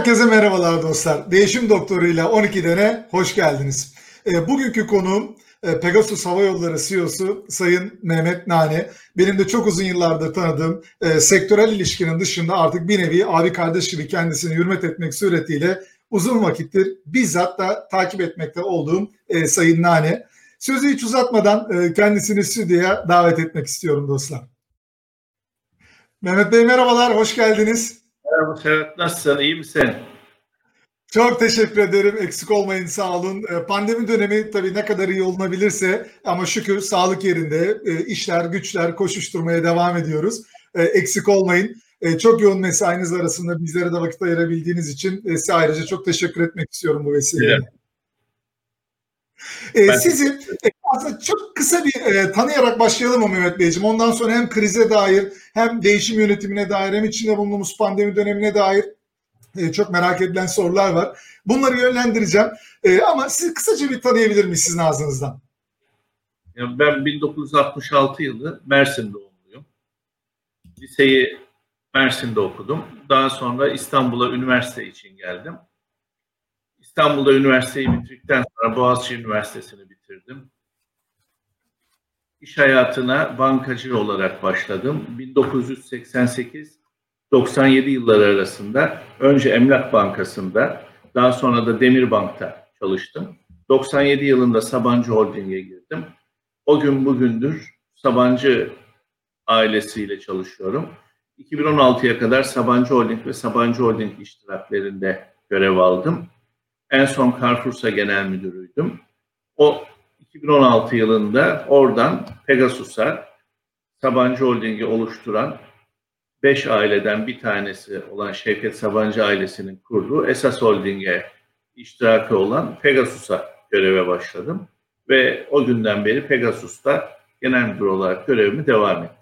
Herkese merhabalar dostlar. Değişim Doktoru'yla 12 dene hoş geldiniz. E, bugünkü konuğum e, Pegasus Hava Yolları CEO'su Sayın Mehmet Nane. Benim de çok uzun yıllardır tanıdığım e, sektörel ilişkinin dışında artık bir nevi abi kardeş gibi kendisini hürmet etmek suretiyle uzun vakittir bizzat da takip etmekte olduğum e, Sayın Nane. Sözü hiç uzatmadan e, kendisini stüdyoya davet etmek istiyorum dostlar. Mehmet Bey merhabalar, hoş geldiniz. Merhaba Serhat, nasılsın? İyi misin? Çok teşekkür ederim. Eksik olmayın, sağ olun. Ee, pandemi dönemi tabii ne kadar iyi olunabilirse ama şükür sağlık yerinde e, işler, güçler koşuşturmaya devam ediyoruz. Ee, eksik olmayın. Ee, çok yoğun mesainiz arasında bizlere de vakit ayırabildiğiniz için e, size ayrıca çok teşekkür etmek istiyorum bu vesileyle. Evet. Sizi e, aslında çok kısa bir e, tanıyarak başlayalım mı Mehmet Beyciğim? Ondan sonra hem krize dair hem değişim yönetimine dair hem içinde bulunduğumuz pandemi dönemine dair e, çok merak edilen sorular var. Bunları yönlendireceğim. E, ama sizi kısaca bir tanıyabilir miyiz sizin ağzınızdan? Ya ben 1966 yılı Mersin doğumluyum. Liseyi Mersin'de okudum. Daha sonra İstanbul'a üniversite için geldim. İstanbul'da üniversiteyi bitirdikten sonra Boğaziçi Üniversitesi'ni bitirdim. İş hayatına bankacı olarak başladım. 1988 97 yılları arasında önce Emlak Bankası'nda daha sonra da Demirbank'ta çalıştım. 97 yılında Sabancı Holding'e girdim. O gün bugündür Sabancı ailesiyle çalışıyorum. 2016'ya kadar Sabancı Holding ve Sabancı Holding iştiraklerinde görev aldım. En son Carrefour'sa genel müdürüydüm. O 2016 yılında oradan Pegasus'a Sabancı Holding'i oluşturan beş aileden bir tanesi olan Şevket Sabancı ailesinin kurduğu Esas Holding'e iştirakı olan Pegasus'a göreve başladım. Ve o günden beri Pegasus'ta genel müdür olarak görevimi devam ettim.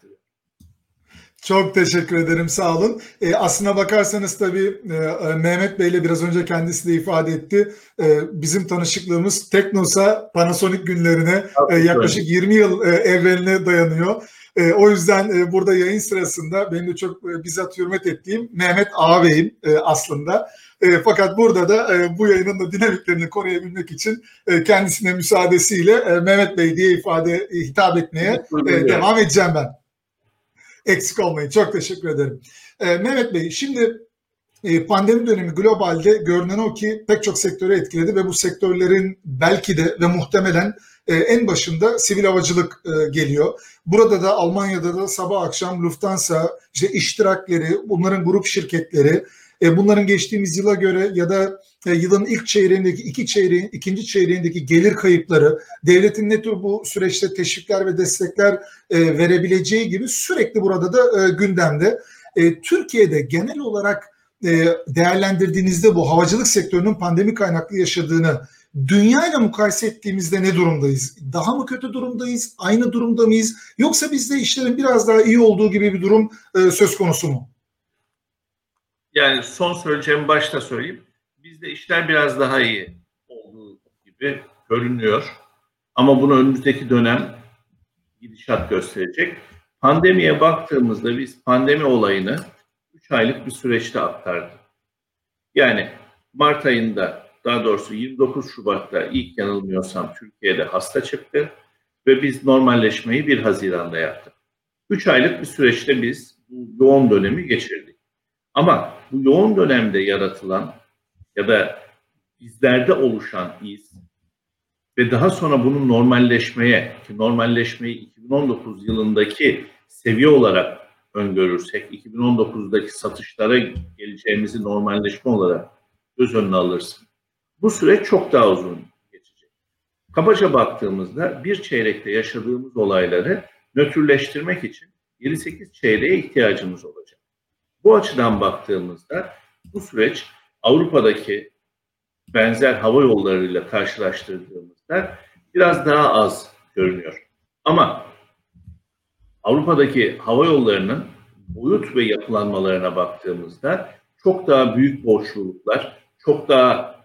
Çok teşekkür ederim sağ olun. E, aslına bakarsanız tabii e, e Mehmet Bey ile biraz önce kendisi de ifade etti. E, bizim tanışıklığımız Teknosa Panasonic günlerine e, yaklaşık 20 yıl e, evreline dayanıyor. E, o yüzden e, burada yayın sırasında benim de çok e, bizzat hürmet ettiğim Mehmet Ağabey'im e, aslında. E, fakat burada da e, bu yayının da dinamiklerini koruyabilmek için e, kendisine müsaadesiyle e, Mehmet Bey diye ifade e, hitap etmeye e, devam edeceğim ben. Eksik olmayın. Çok teşekkür ederim. E, Mehmet Bey şimdi e, pandemi dönemi globalde görünen o ki pek çok sektörü etkiledi ve bu sektörlerin belki de ve muhtemelen e, en başında sivil havacılık e, geliyor. Burada da Almanya'da da sabah akşam Lufthansa, işte iştirakleri, bunların grup şirketleri, bunların geçtiğimiz yıla göre ya da e, yılın ilk çeyreğindeki iki çeyreğin ikinci çeyreğindeki gelir kayıpları, devletin ne tür bu süreçte teşvikler ve destekler e, verebileceği gibi sürekli burada da e, gündemde. E, Türkiye'de genel olarak e, değerlendirdiğinizde bu havacılık sektörünün pandemi kaynaklı yaşadığını dünya ile mukayese ettiğimizde ne durumdayız? Daha mı kötü durumdayız? Aynı durumda mıyız? Yoksa bizde işlerin biraz daha iyi olduğu gibi bir durum e, söz konusu mu? Yani son söyleyeceğim başta söyleyeyim. Bizde işler biraz daha iyi olduğu gibi görünüyor. Ama bunu önümüzdeki dönem gidişat gösterecek. Pandemiye baktığımızda biz pandemi olayını 3 aylık bir süreçte aktardık. Yani Mart ayında daha doğrusu 29 Şubat'ta ilk yanılmıyorsam Türkiye'de hasta çıktı ve biz normalleşmeyi 1 Haziran'da yaptık. 3 aylık bir süreçte biz bu yoğun dönemi geçirdik. Ama bu yoğun dönemde yaratılan ya da bizlerde oluşan iz ve daha sonra bunun normalleşmeye ki normalleşmeyi 2019 yılındaki seviye olarak öngörürsek 2019'daki satışlara geleceğimizi normalleşme olarak göz önüne alırsın. Bu süreç çok daha uzun geçecek. Kabaca baktığımızda bir çeyrekte yaşadığımız olayları nötrleştirmek için 7-8 çeyreğe ihtiyacımız olacak. Bu açıdan baktığımızda bu süreç Avrupa'daki benzer hava yollarıyla karşılaştırdığımızda biraz daha az görünüyor. Ama Avrupa'daki hava yollarının boyut ve yapılanmalarına baktığımızda çok daha büyük borçluluklar, çok daha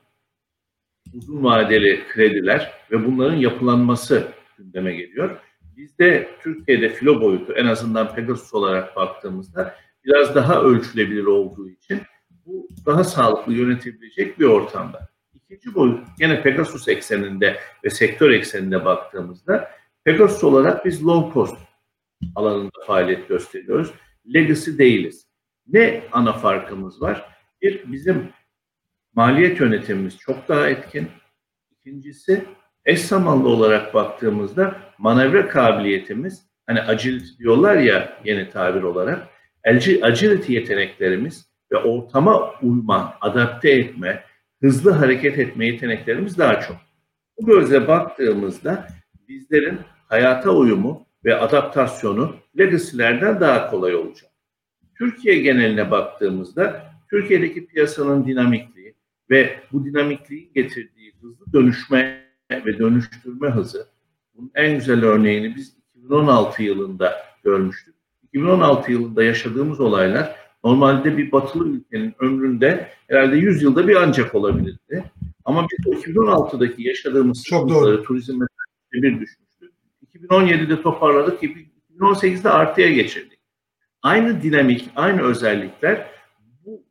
uzun vadeli krediler ve bunların yapılanması gündeme geliyor. Bizde Türkiye'de filo boyutu en azından Pegasus olarak baktığımızda biraz daha ölçülebilir olduğu için bu daha sağlıklı yönetebilecek bir ortamda. İkinci boyut yine Pegasus ekseninde ve sektör ekseninde baktığımızda Pegasus olarak biz low cost alanında faaliyet gösteriyoruz. Legacy değiliz. Ne ana farkımız var? Bir, bizim maliyet yönetimimiz çok daha etkin. İkincisi, eş zamanlı olarak baktığımızda manevra kabiliyetimiz, hani agility diyorlar ya yeni tabir olarak, agility yeteneklerimiz ve ortama uyma, adapte etme, hızlı hareket etme yeteneklerimiz daha çok. Bu gözle baktığımızda bizlerin hayata uyumu ve adaptasyonu legacy'lerden daha kolay olacak. Türkiye geneline baktığımızda Türkiye'deki piyasanın dinamikliği ve bu dinamikliğin getirdiği hızlı dönüşme ve dönüştürme hızı bunun en güzel örneğini biz 2016 yılında görmüştük. 2016 yılında yaşadığımız olaylar normalde bir batılı ülkenin ömründe herhalde 100 yılda bir ancak olabilirdi. Ama biz 2016'daki yaşadığımız Çok doğru. turizm bir düşmüştü. 2017'de toparladık, 2018'de artıya geçirdik. Aynı dinamik, aynı özellikler bu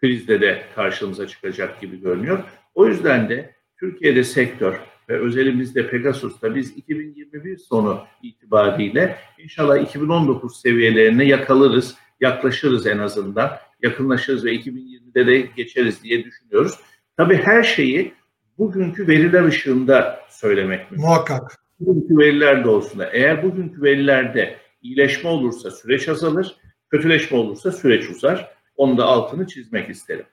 krizde de karşımıza çıkacak gibi görünüyor. O yüzden de Türkiye'de sektör ve özelimizde Pegasus'ta biz 2021 sonu itibariyle inşallah 2019 seviyelerine yakalarız, yaklaşırız en azından, yakınlaşırız ve 2020'de de geçeriz diye düşünüyoruz. Tabii her şeyi bugünkü veriler ışığında söylemek mümkün. Muhakkak. Bugünkü veriler doğrusunda. Eğer bugünkü verilerde iyileşme olursa süreç azalır, kötüleşme olursa süreç uzar. Onu da altını çizmek isterim.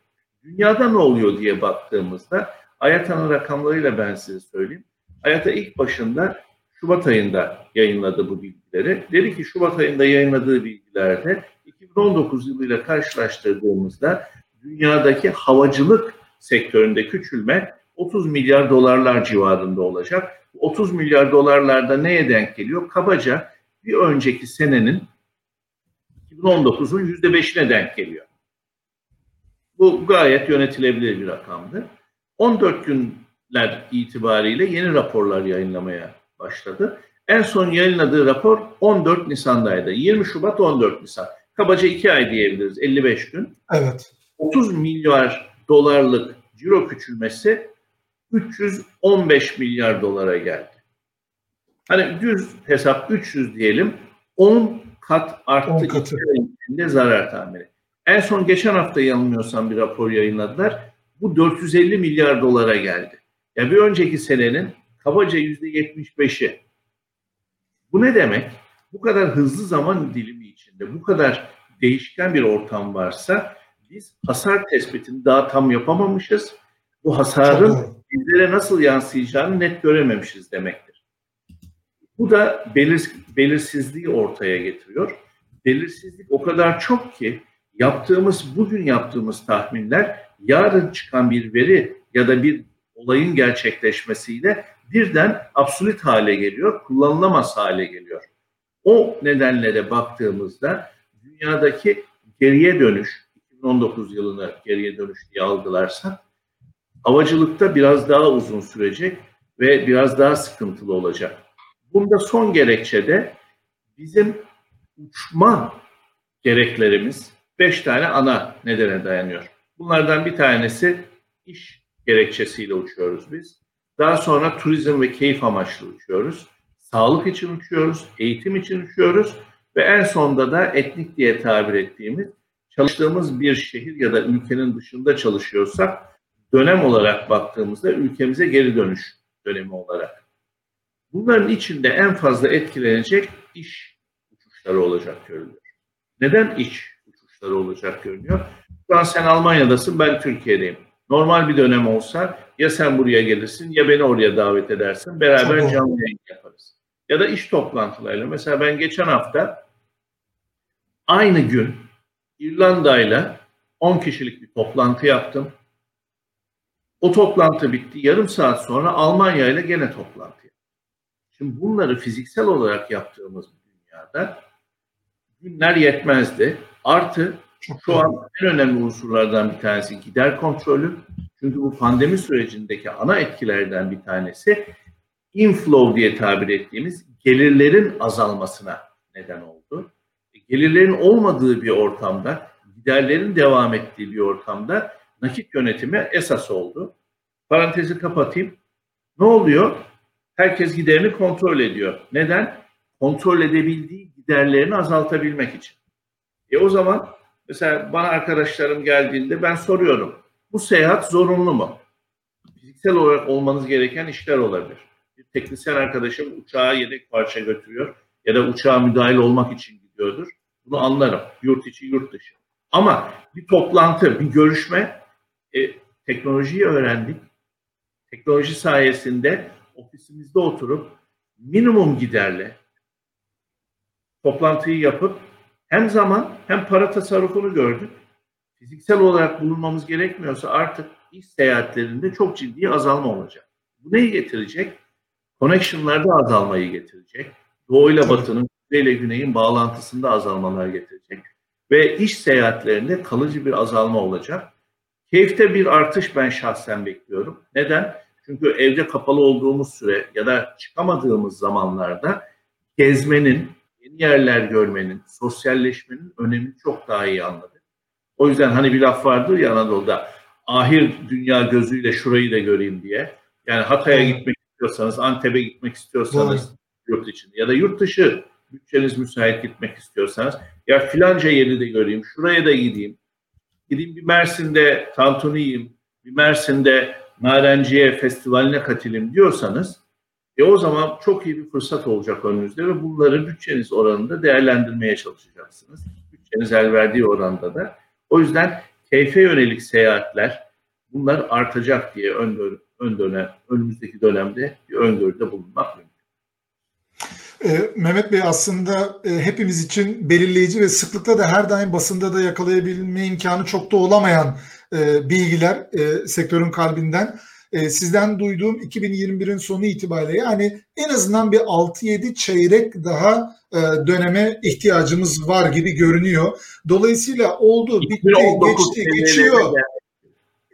Dünyada ne oluyor diye baktığımızda Ayata'nın rakamlarıyla ben size söyleyeyim. Ayata ilk başında Şubat ayında yayınladı bu bilgileri. Dedi ki Şubat ayında yayınladığı bilgilerde 2019 yılıyla karşılaştırdığımızda dünyadaki havacılık sektöründe küçülme 30 milyar dolarlar civarında olacak. 30 milyar dolarlarda neye denk geliyor? Kabaca bir önceki senenin 2019'un %5'ine denk geliyor. Bu gayet yönetilebilir bir rakamdı. 14 günler itibariyle yeni raporlar yayınlamaya başladı. En son yayınladığı rapor 14 Nisan'daydı. 20 Şubat 14 Nisan. Kabaca 2 ay diyebiliriz. 55 gün. Evet. 30 milyar dolarlık ciro küçülmesi 315 milyar dolara geldi. Hani düz hesap 300 diyelim 10 kat arttı 10 katı. zarar tahmini. En son geçen hafta yanılmıyorsam bir rapor yayınladılar. Bu 450 milyar dolara geldi. Ya bir önceki senenin kabaca %75'i. Bu ne demek? Bu kadar hızlı zaman dilimi içinde, bu kadar değişken bir ortam varsa biz hasar tespitini daha tam yapamamışız. Bu hasarın bizlere nasıl yansıyacağını net görememişiz demektir. Bu da belir, belirsizliği ortaya getiriyor. Belirsizlik o kadar çok ki yaptığımız, bugün yaptığımız tahminler yarın çıkan bir veri ya da bir olayın gerçekleşmesiyle birden absolut hale geliyor, kullanılamaz hale geliyor. O nedenle de baktığımızda dünyadaki geriye dönüş, 2019 yılını geriye dönüş diye algılarsak, havacılıkta biraz daha uzun sürecek ve biraz daha sıkıntılı olacak. Bunda son gerekçe de bizim uçma gereklerimiz beş tane ana nedene dayanıyor. Bunlardan bir tanesi iş gerekçesiyle uçuyoruz biz. Daha sonra turizm ve keyif amaçlı uçuyoruz. Sağlık için uçuyoruz, eğitim için uçuyoruz ve en sonda da etnik diye tabir ettiğimiz çalıştığımız bir şehir ya da ülkenin dışında çalışıyorsak dönem olarak baktığımızda ülkemize geri dönüş dönemi olarak. Bunların içinde en fazla etkilenecek iş uçuşları olacak görünüyor. Neden iş uçuşları olacak görünüyor? Şu an sen Almanya'dasın, ben Türkiye'deyim. Normal bir dönem olsa ya sen buraya gelirsin ya beni oraya davet edersin. Beraber Tabii. canlı yayın yaparız. Ya da iş toplantılarıyla. Mesela ben geçen hafta aynı gün İrlanda'yla 10 kişilik bir toplantı yaptım. O toplantı bitti. Yarım saat sonra Almanya ile gene toplantı yaptım. Şimdi bunları fiziksel olarak yaptığımız bir dünyada günler yetmezdi. Artı şu an en önemli unsurlardan bir tanesi gider kontrolü. Çünkü bu pandemi sürecindeki ana etkilerden bir tanesi inflow diye tabir ettiğimiz gelirlerin azalmasına neden oldu. E, Gelirlerin olmadığı bir ortamda giderlerin devam ettiği bir ortamda nakit yönetimi esas oldu. Parantezi kapatayım. Ne oluyor? Herkes giderini kontrol ediyor. Neden? Kontrol edebildiği giderlerini azaltabilmek için. E o zaman mesela bana arkadaşlarım geldiğinde ben soruyorum. Bu seyahat zorunlu mu? Fiziksel olarak olmanız gereken işler olabilir. Bir teknisyen arkadaşım uçağa yedek parça götürüyor ya da uçağa müdahil olmak için gidiyordur. Bunu anlarım. Yurt içi, yurt dışı. Ama bir toplantı, bir görüşme e, teknolojiyi öğrendik. Teknoloji sayesinde ofisimizde oturup minimum giderle toplantıyı yapıp hem zaman hem para tasarrufunu gördük. Fiziksel olarak bulunmamız gerekmiyorsa artık iş seyahatlerinde çok ciddi azalma olacak. Bu neyi getirecek? Connection'larda azalmayı getirecek. Doğu ile batının, kuzey ile güneyin bağlantısında azalmalar getirecek. Ve iş seyahatlerinde kalıcı bir azalma olacak. Keyifte bir artış ben şahsen bekliyorum. Neden? Çünkü evde kapalı olduğumuz süre ya da çıkamadığımız zamanlarda gezmenin, yerler görmenin, sosyalleşmenin önemini çok daha iyi anladık. O yüzden hani bir laf vardır ya Anadolu'da, ahir dünya gözüyle şurayı da göreyim diye. Yani Hatay'a gitmek istiyorsanız, Antep'e gitmek istiyorsanız Doğru. yurt içinde ya da yurt dışı bütçeniz müsait gitmek istiyorsanız ya filanca yeri de göreyim, şuraya da gideyim. Gideyim bir Mersin'de tantuni yiyeyim, bir Mersin'de Narenciye Festivali'ne katılayım diyorsanız e o zaman çok iyi bir fırsat olacak önünüzde ve bunları bütçeniz oranında değerlendirmeye çalışacaksınız. Bütçeniz el verdiği oranda da. O yüzden keyfe yönelik seyahatler bunlar artacak diye ön, ön dönem, önümüzdeki dönemde bir öngörüde bulunmak mümkün. E, Mehmet Bey aslında e, hepimiz için belirleyici ve sıklıkla da her daim basında da yakalayabilme imkanı çok da olamayan e, bilgiler sektörün kalbinden. E, sizden duyduğum 2021'in sonu itibariyle yani en azından bir 6-7 çeyrek daha e, döneme ihtiyacımız var gibi görünüyor. Dolayısıyla oldu, bitti, geçti, geçiyor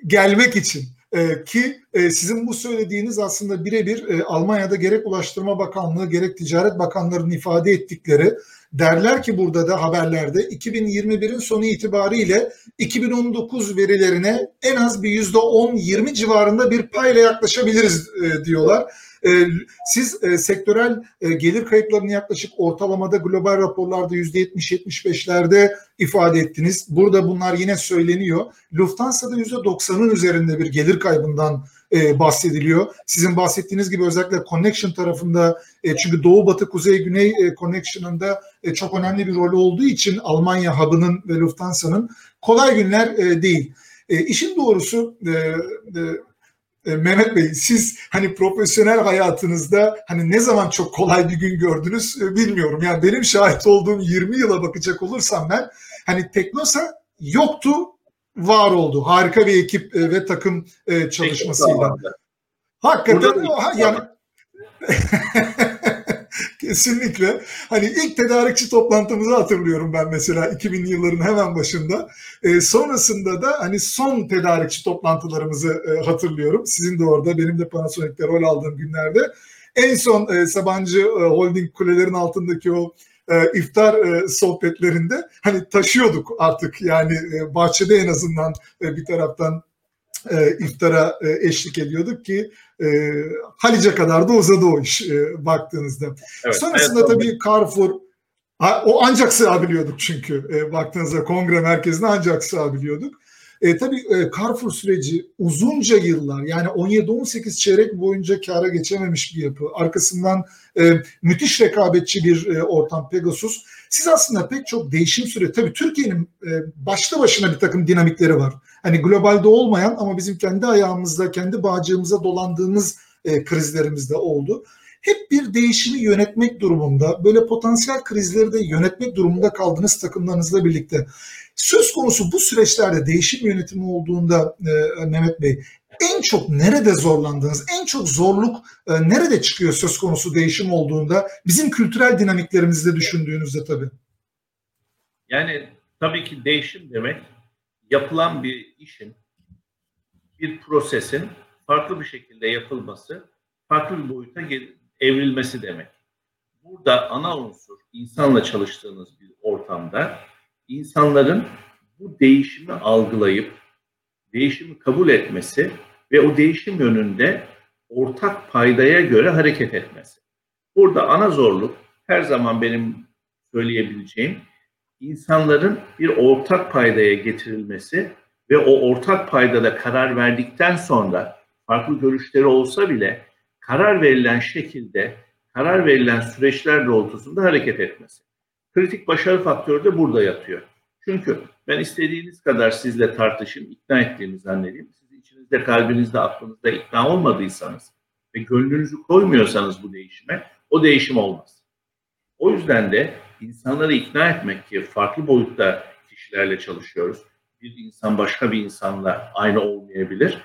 gelmek için. E, ki e, sizin bu söylediğiniz aslında birebir e, Almanya'da gerek Ulaştırma Bakanlığı gerek Ticaret Bakanları'nın ifade ettikleri derler ki burada da haberlerde 2021'in sonu itibariyle 2019 verilerine en az bir %10-20 civarında bir payla yaklaşabiliriz e, diyorlar. E, siz e, sektörel e, gelir kayıplarını yaklaşık ortalamada global raporlarda %70-75'lerde ifade ettiniz. Burada bunlar yine söyleniyor. Lufthansa'da %90'ın üzerinde bir gelir kaybından e, bahsediliyor. Sizin bahsettiğiniz gibi özellikle connection tarafında e, çünkü Doğu Batı Kuzey Güney e, connection'ında e, çok önemli bir rolü olduğu için Almanya hub'ının ve Lufthansa'nın kolay günler e, değil. E, işin doğrusu e, e, Mehmet Bey siz hani profesyonel hayatınızda hani ne zaman çok kolay bir gün gördünüz e, bilmiyorum. Yani benim şahit olduğum 20 yıla bakacak olursam ben hani Teknosa yoktu var oldu. Harika bir ekip e, ve takım çalışmasıyla. Hakikaten yani Kesinlikle. Hani ilk tedarikçi toplantımızı hatırlıyorum ben mesela 2000'li yılların hemen başında. E, sonrasında da hani son tedarikçi toplantılarımızı e, hatırlıyorum. Sizin de orada, benim de Panasonic'te rol aldığım günlerde. En son e, Sabancı e, Holding kulelerin altındaki o e, iftar e, sohbetlerinde hani taşıyorduk artık yani e, bahçede en azından e, bir taraftan e, iftara e, eşlik ediyorduk ki e, Halice kadar da uzadı o iş e, baktığınızda. Evet, Sonrasında evet, tabii Carrefour o ancak sığabiliyorduk çünkü e, baktığınızda kongre merkezine ancak sığabiliyorduk. E, tabii e, Carrefour süreci uzunca yıllar yani 17-18 çeyrek boyunca kâra geçememiş bir yapı. Arkasından e, müthiş rekabetçi bir e, ortam Pegasus. Siz aslında pek çok değişim süre tabii Türkiye'nin e, başlı başına bir takım dinamikleri var. Hani globalde olmayan ama bizim kendi ayağımızda, kendi bağcığımıza dolandığımız e, krizlerimiz de oldu hep bir değişimi yönetmek durumunda, böyle potansiyel krizleri de yönetmek durumunda kaldığınız takımlarınızla birlikte. Söz konusu bu süreçlerde değişim yönetimi olduğunda e, Mehmet Bey en çok nerede zorlandınız? En çok zorluk e, nerede çıkıyor söz konusu değişim olduğunda? Bizim kültürel dinamiklerimizde düşündüğünüzde tabii. Yani tabii ki değişim demek yapılan bir işin, bir prosesin farklı bir şekilde yapılması, farklı bir boyuta evrilmesi demek. Burada ana unsur insanla çalıştığınız bir ortamda insanların bu değişimi algılayıp değişimi kabul etmesi ve o değişim yönünde ortak paydaya göre hareket etmesi. Burada ana zorluk her zaman benim söyleyebileceğim insanların bir ortak paydaya getirilmesi ve o ortak paydada karar verdikten sonra farklı görüşleri olsa bile karar verilen şekilde, karar verilen süreçler doğrultusunda hareket etmesi. Kritik başarı faktörü de burada yatıyor. Çünkü ben istediğiniz kadar sizle tartışayım, ikna ettiğimi zannedeyim. Siz içinizde, kalbinizde, aklınızda ikna olmadıysanız ve gönlünüzü koymuyorsanız bu değişime, o değişim olmaz. O yüzden de insanları ikna etmek ki farklı boyutta kişilerle çalışıyoruz. Bir insan başka bir insanla aynı olmayabilir.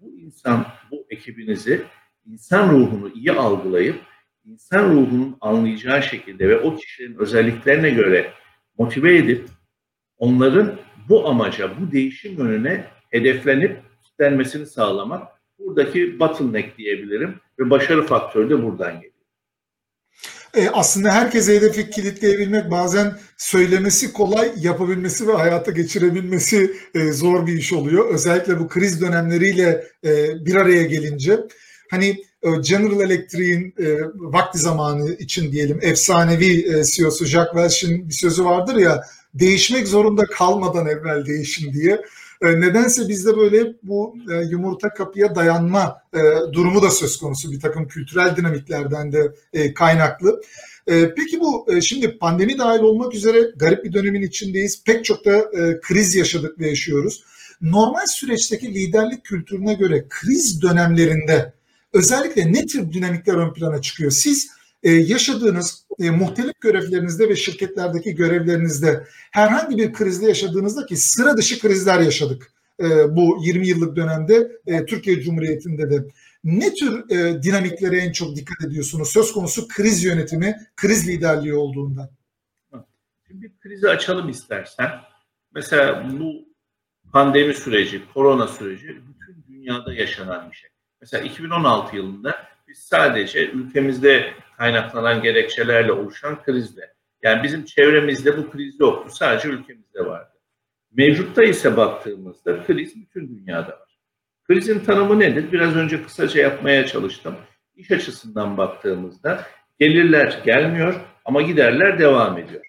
Bu insan, bu ekibinizi insan ruhunu iyi algılayıp insan ruhunun anlayacağı şekilde ve o kişinin özelliklerine göre motive edip onların bu amaca, bu değişim yönüne hedeflenip kitlenmesini sağlamak buradaki bottleneck diyebilirim ve başarı faktörü de buradan geliyor. E, aslında herkese hedefi kilitleyebilmek bazen söylemesi kolay, yapabilmesi ve hayata geçirebilmesi e, zor bir iş oluyor. Özellikle bu kriz dönemleriyle e, bir araya gelince. Hani e, General Electric'in e, vakti zamanı için diyelim efsanevi e, CEO'su Jack Welch'in bir sözü vardır ya değişmek zorunda kalmadan evvel değişin diye. E, nedense bizde böyle bu e, yumurta kapıya dayanma e, durumu da söz konusu bir takım kültürel dinamiklerden de kaynaklı. Peki bu şimdi pandemi dahil olmak üzere garip bir dönemin içindeyiz. Pek çok da kriz yaşadık ve yaşıyoruz. Normal süreçteki liderlik kültürüne göre kriz dönemlerinde özellikle ne tür dinamikler ön plana çıkıyor? Siz yaşadığınız muhtelif görevlerinizde ve şirketlerdeki görevlerinizde herhangi bir krizde yaşadığınızda ki sıra dışı krizler yaşadık bu 20 yıllık dönemde Türkiye Cumhuriyeti'nde de. Ne tür dinamiklere en çok dikkat ediyorsunuz söz konusu kriz yönetimi, kriz liderliği olduğunda? Şimdi bir krizi açalım istersen. Mesela bu pandemi süreci, korona süreci bütün dünyada yaşanan bir şey. Mesela 2016 yılında biz sadece ülkemizde kaynaklanan gerekçelerle oluşan krizle. Yani bizim çevremizde bu kriz yoktu. Sadece ülkemizde vardı. Mevcutta ise baktığımızda kriz bütün dünyada var. Krizin tanımı nedir? Biraz önce kısaca yapmaya çalıştım. İş açısından baktığımızda gelirler gelmiyor ama giderler devam ediyor.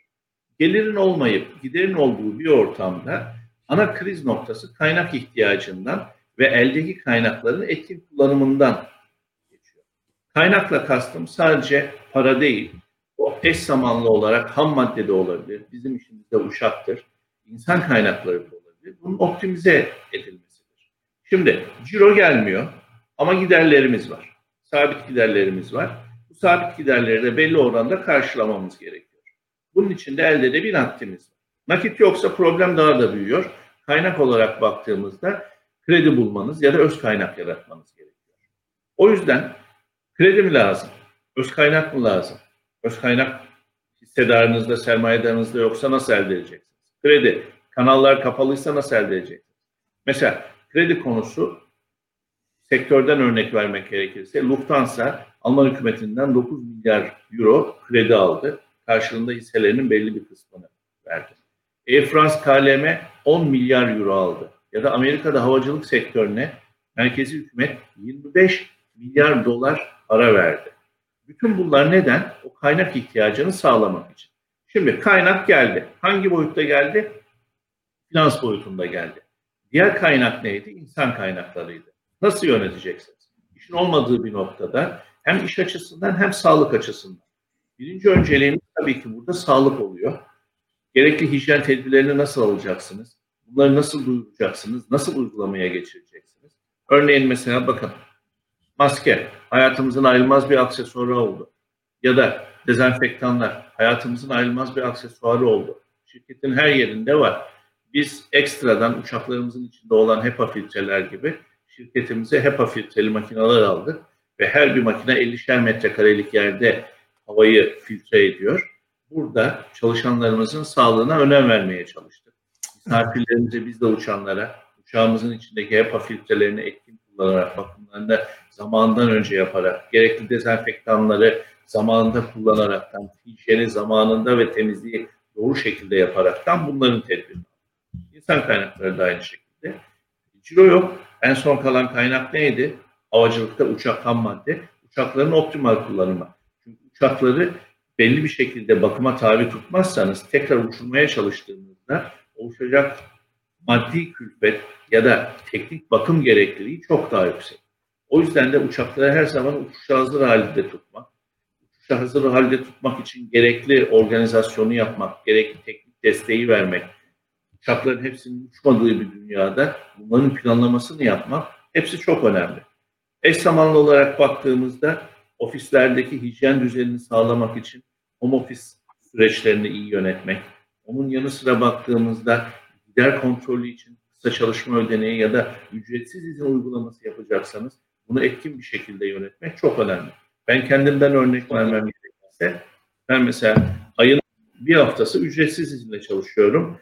Gelirin olmayıp giderin olduğu bir ortamda ana kriz noktası kaynak ihtiyacından ve eldeki kaynakların etkin kullanımından Kaynakla kastım sadece para değil, o eş zamanlı olarak ham madde de olabilir, bizim işimizde uşaktır, insan kaynakları da olabilir. Bunun optimize edilmesidir. Şimdi ciro gelmiyor ama giderlerimiz var. Sabit giderlerimiz var. Bu sabit giderleri de belli oranda karşılamamız gerekiyor. Bunun için de elde de bir nakdimiz var. Nakit yoksa problem daha da büyüyor. Kaynak olarak baktığımızda kredi bulmanız ya da öz kaynak yaratmanız gerekiyor. O yüzden Kredi mi lazım? Öz kaynak mı lazım? Öz kaynak hissedarınızda, sermayedarınızda yoksa nasıl elde edeceksiniz? Kredi, kanallar kapalıysa nasıl elde edeceksiniz? Mesela kredi konusu sektörden örnek vermek gerekirse Lufthansa Alman hükümetinden 9 milyar euro kredi aldı. Karşılığında hisselerinin belli bir kısmını verdi. Air France KLM 10 milyar euro aldı. Ya da Amerika'da havacılık sektörüne merkezi hükümet 25 milyar dolar para verdi. Bütün bunlar neden? O kaynak ihtiyacını sağlamak için. Şimdi kaynak geldi. Hangi boyutta geldi? Finans boyutunda geldi. Diğer kaynak neydi? İnsan kaynaklarıydı. Nasıl yöneteceksiniz? İşin olmadığı bir noktada hem iş açısından hem sağlık açısından. Birinci önceliğimiz tabii ki burada sağlık oluyor. Gerekli hijyen tedbirlerini nasıl alacaksınız? Bunları nasıl duyuracaksınız? Nasıl uygulamaya geçireceksiniz? Örneğin mesela bakın maske hayatımızın ayrılmaz bir aksesuarı oldu. Ya da dezenfektanlar hayatımızın ayrılmaz bir aksesuarı oldu. Şirketin her yerinde var. Biz ekstradan uçaklarımızın içinde olan HEPA filtreler gibi şirketimize HEPA filtreli makineler aldık ve her bir makine 50'şer metrekarelik yerde havayı filtre ediyor. Burada çalışanlarımızın sağlığına önem vermeye çalıştık. Misafirlerimize biz de uçanlara uçağımızın içindeki HEPA filtrelerini etkin kullanarak bakımlarında zamandan önce yaparak, gerekli dezenfektanları zamanında kullanaraktan, hijyeni zamanında ve temizliği doğru şekilde yaparaktan bunların tedbirini İnsan kaynakları da aynı şekilde. Ciro yok. En son kalan kaynak neydi? Havacılıkta uçak ham madde. Uçakların optimal kullanımı. Çünkü uçakları belli bir şekilde bakıma tabi tutmazsanız tekrar uçurmaya çalıştığınızda oluşacak maddi külfet ya da teknik bakım gerekliliği çok daha yüksek. O yüzden de uçakları her zaman uçuşa hazır halde tutmak, uçuşa hazır halde tutmak için gerekli organizasyonu yapmak, gerekli teknik desteği vermek, uçakların hepsinin uçmadığı bir dünyada bunların planlamasını yapmak hepsi çok önemli. Eş zamanlı olarak baktığımızda ofislerdeki hijyen düzenini sağlamak için home office süreçlerini iyi yönetmek, onun yanı sıra baktığımızda gider kontrolü için kısa çalışma ödeneği ya da ücretsiz izin uygulaması yapacaksanız bunu etkin bir şekilde yönetmek çok önemli. Ben kendimden örnek vermem gerekirse ben mesela ayın bir haftası ücretsiz izinle çalışıyorum.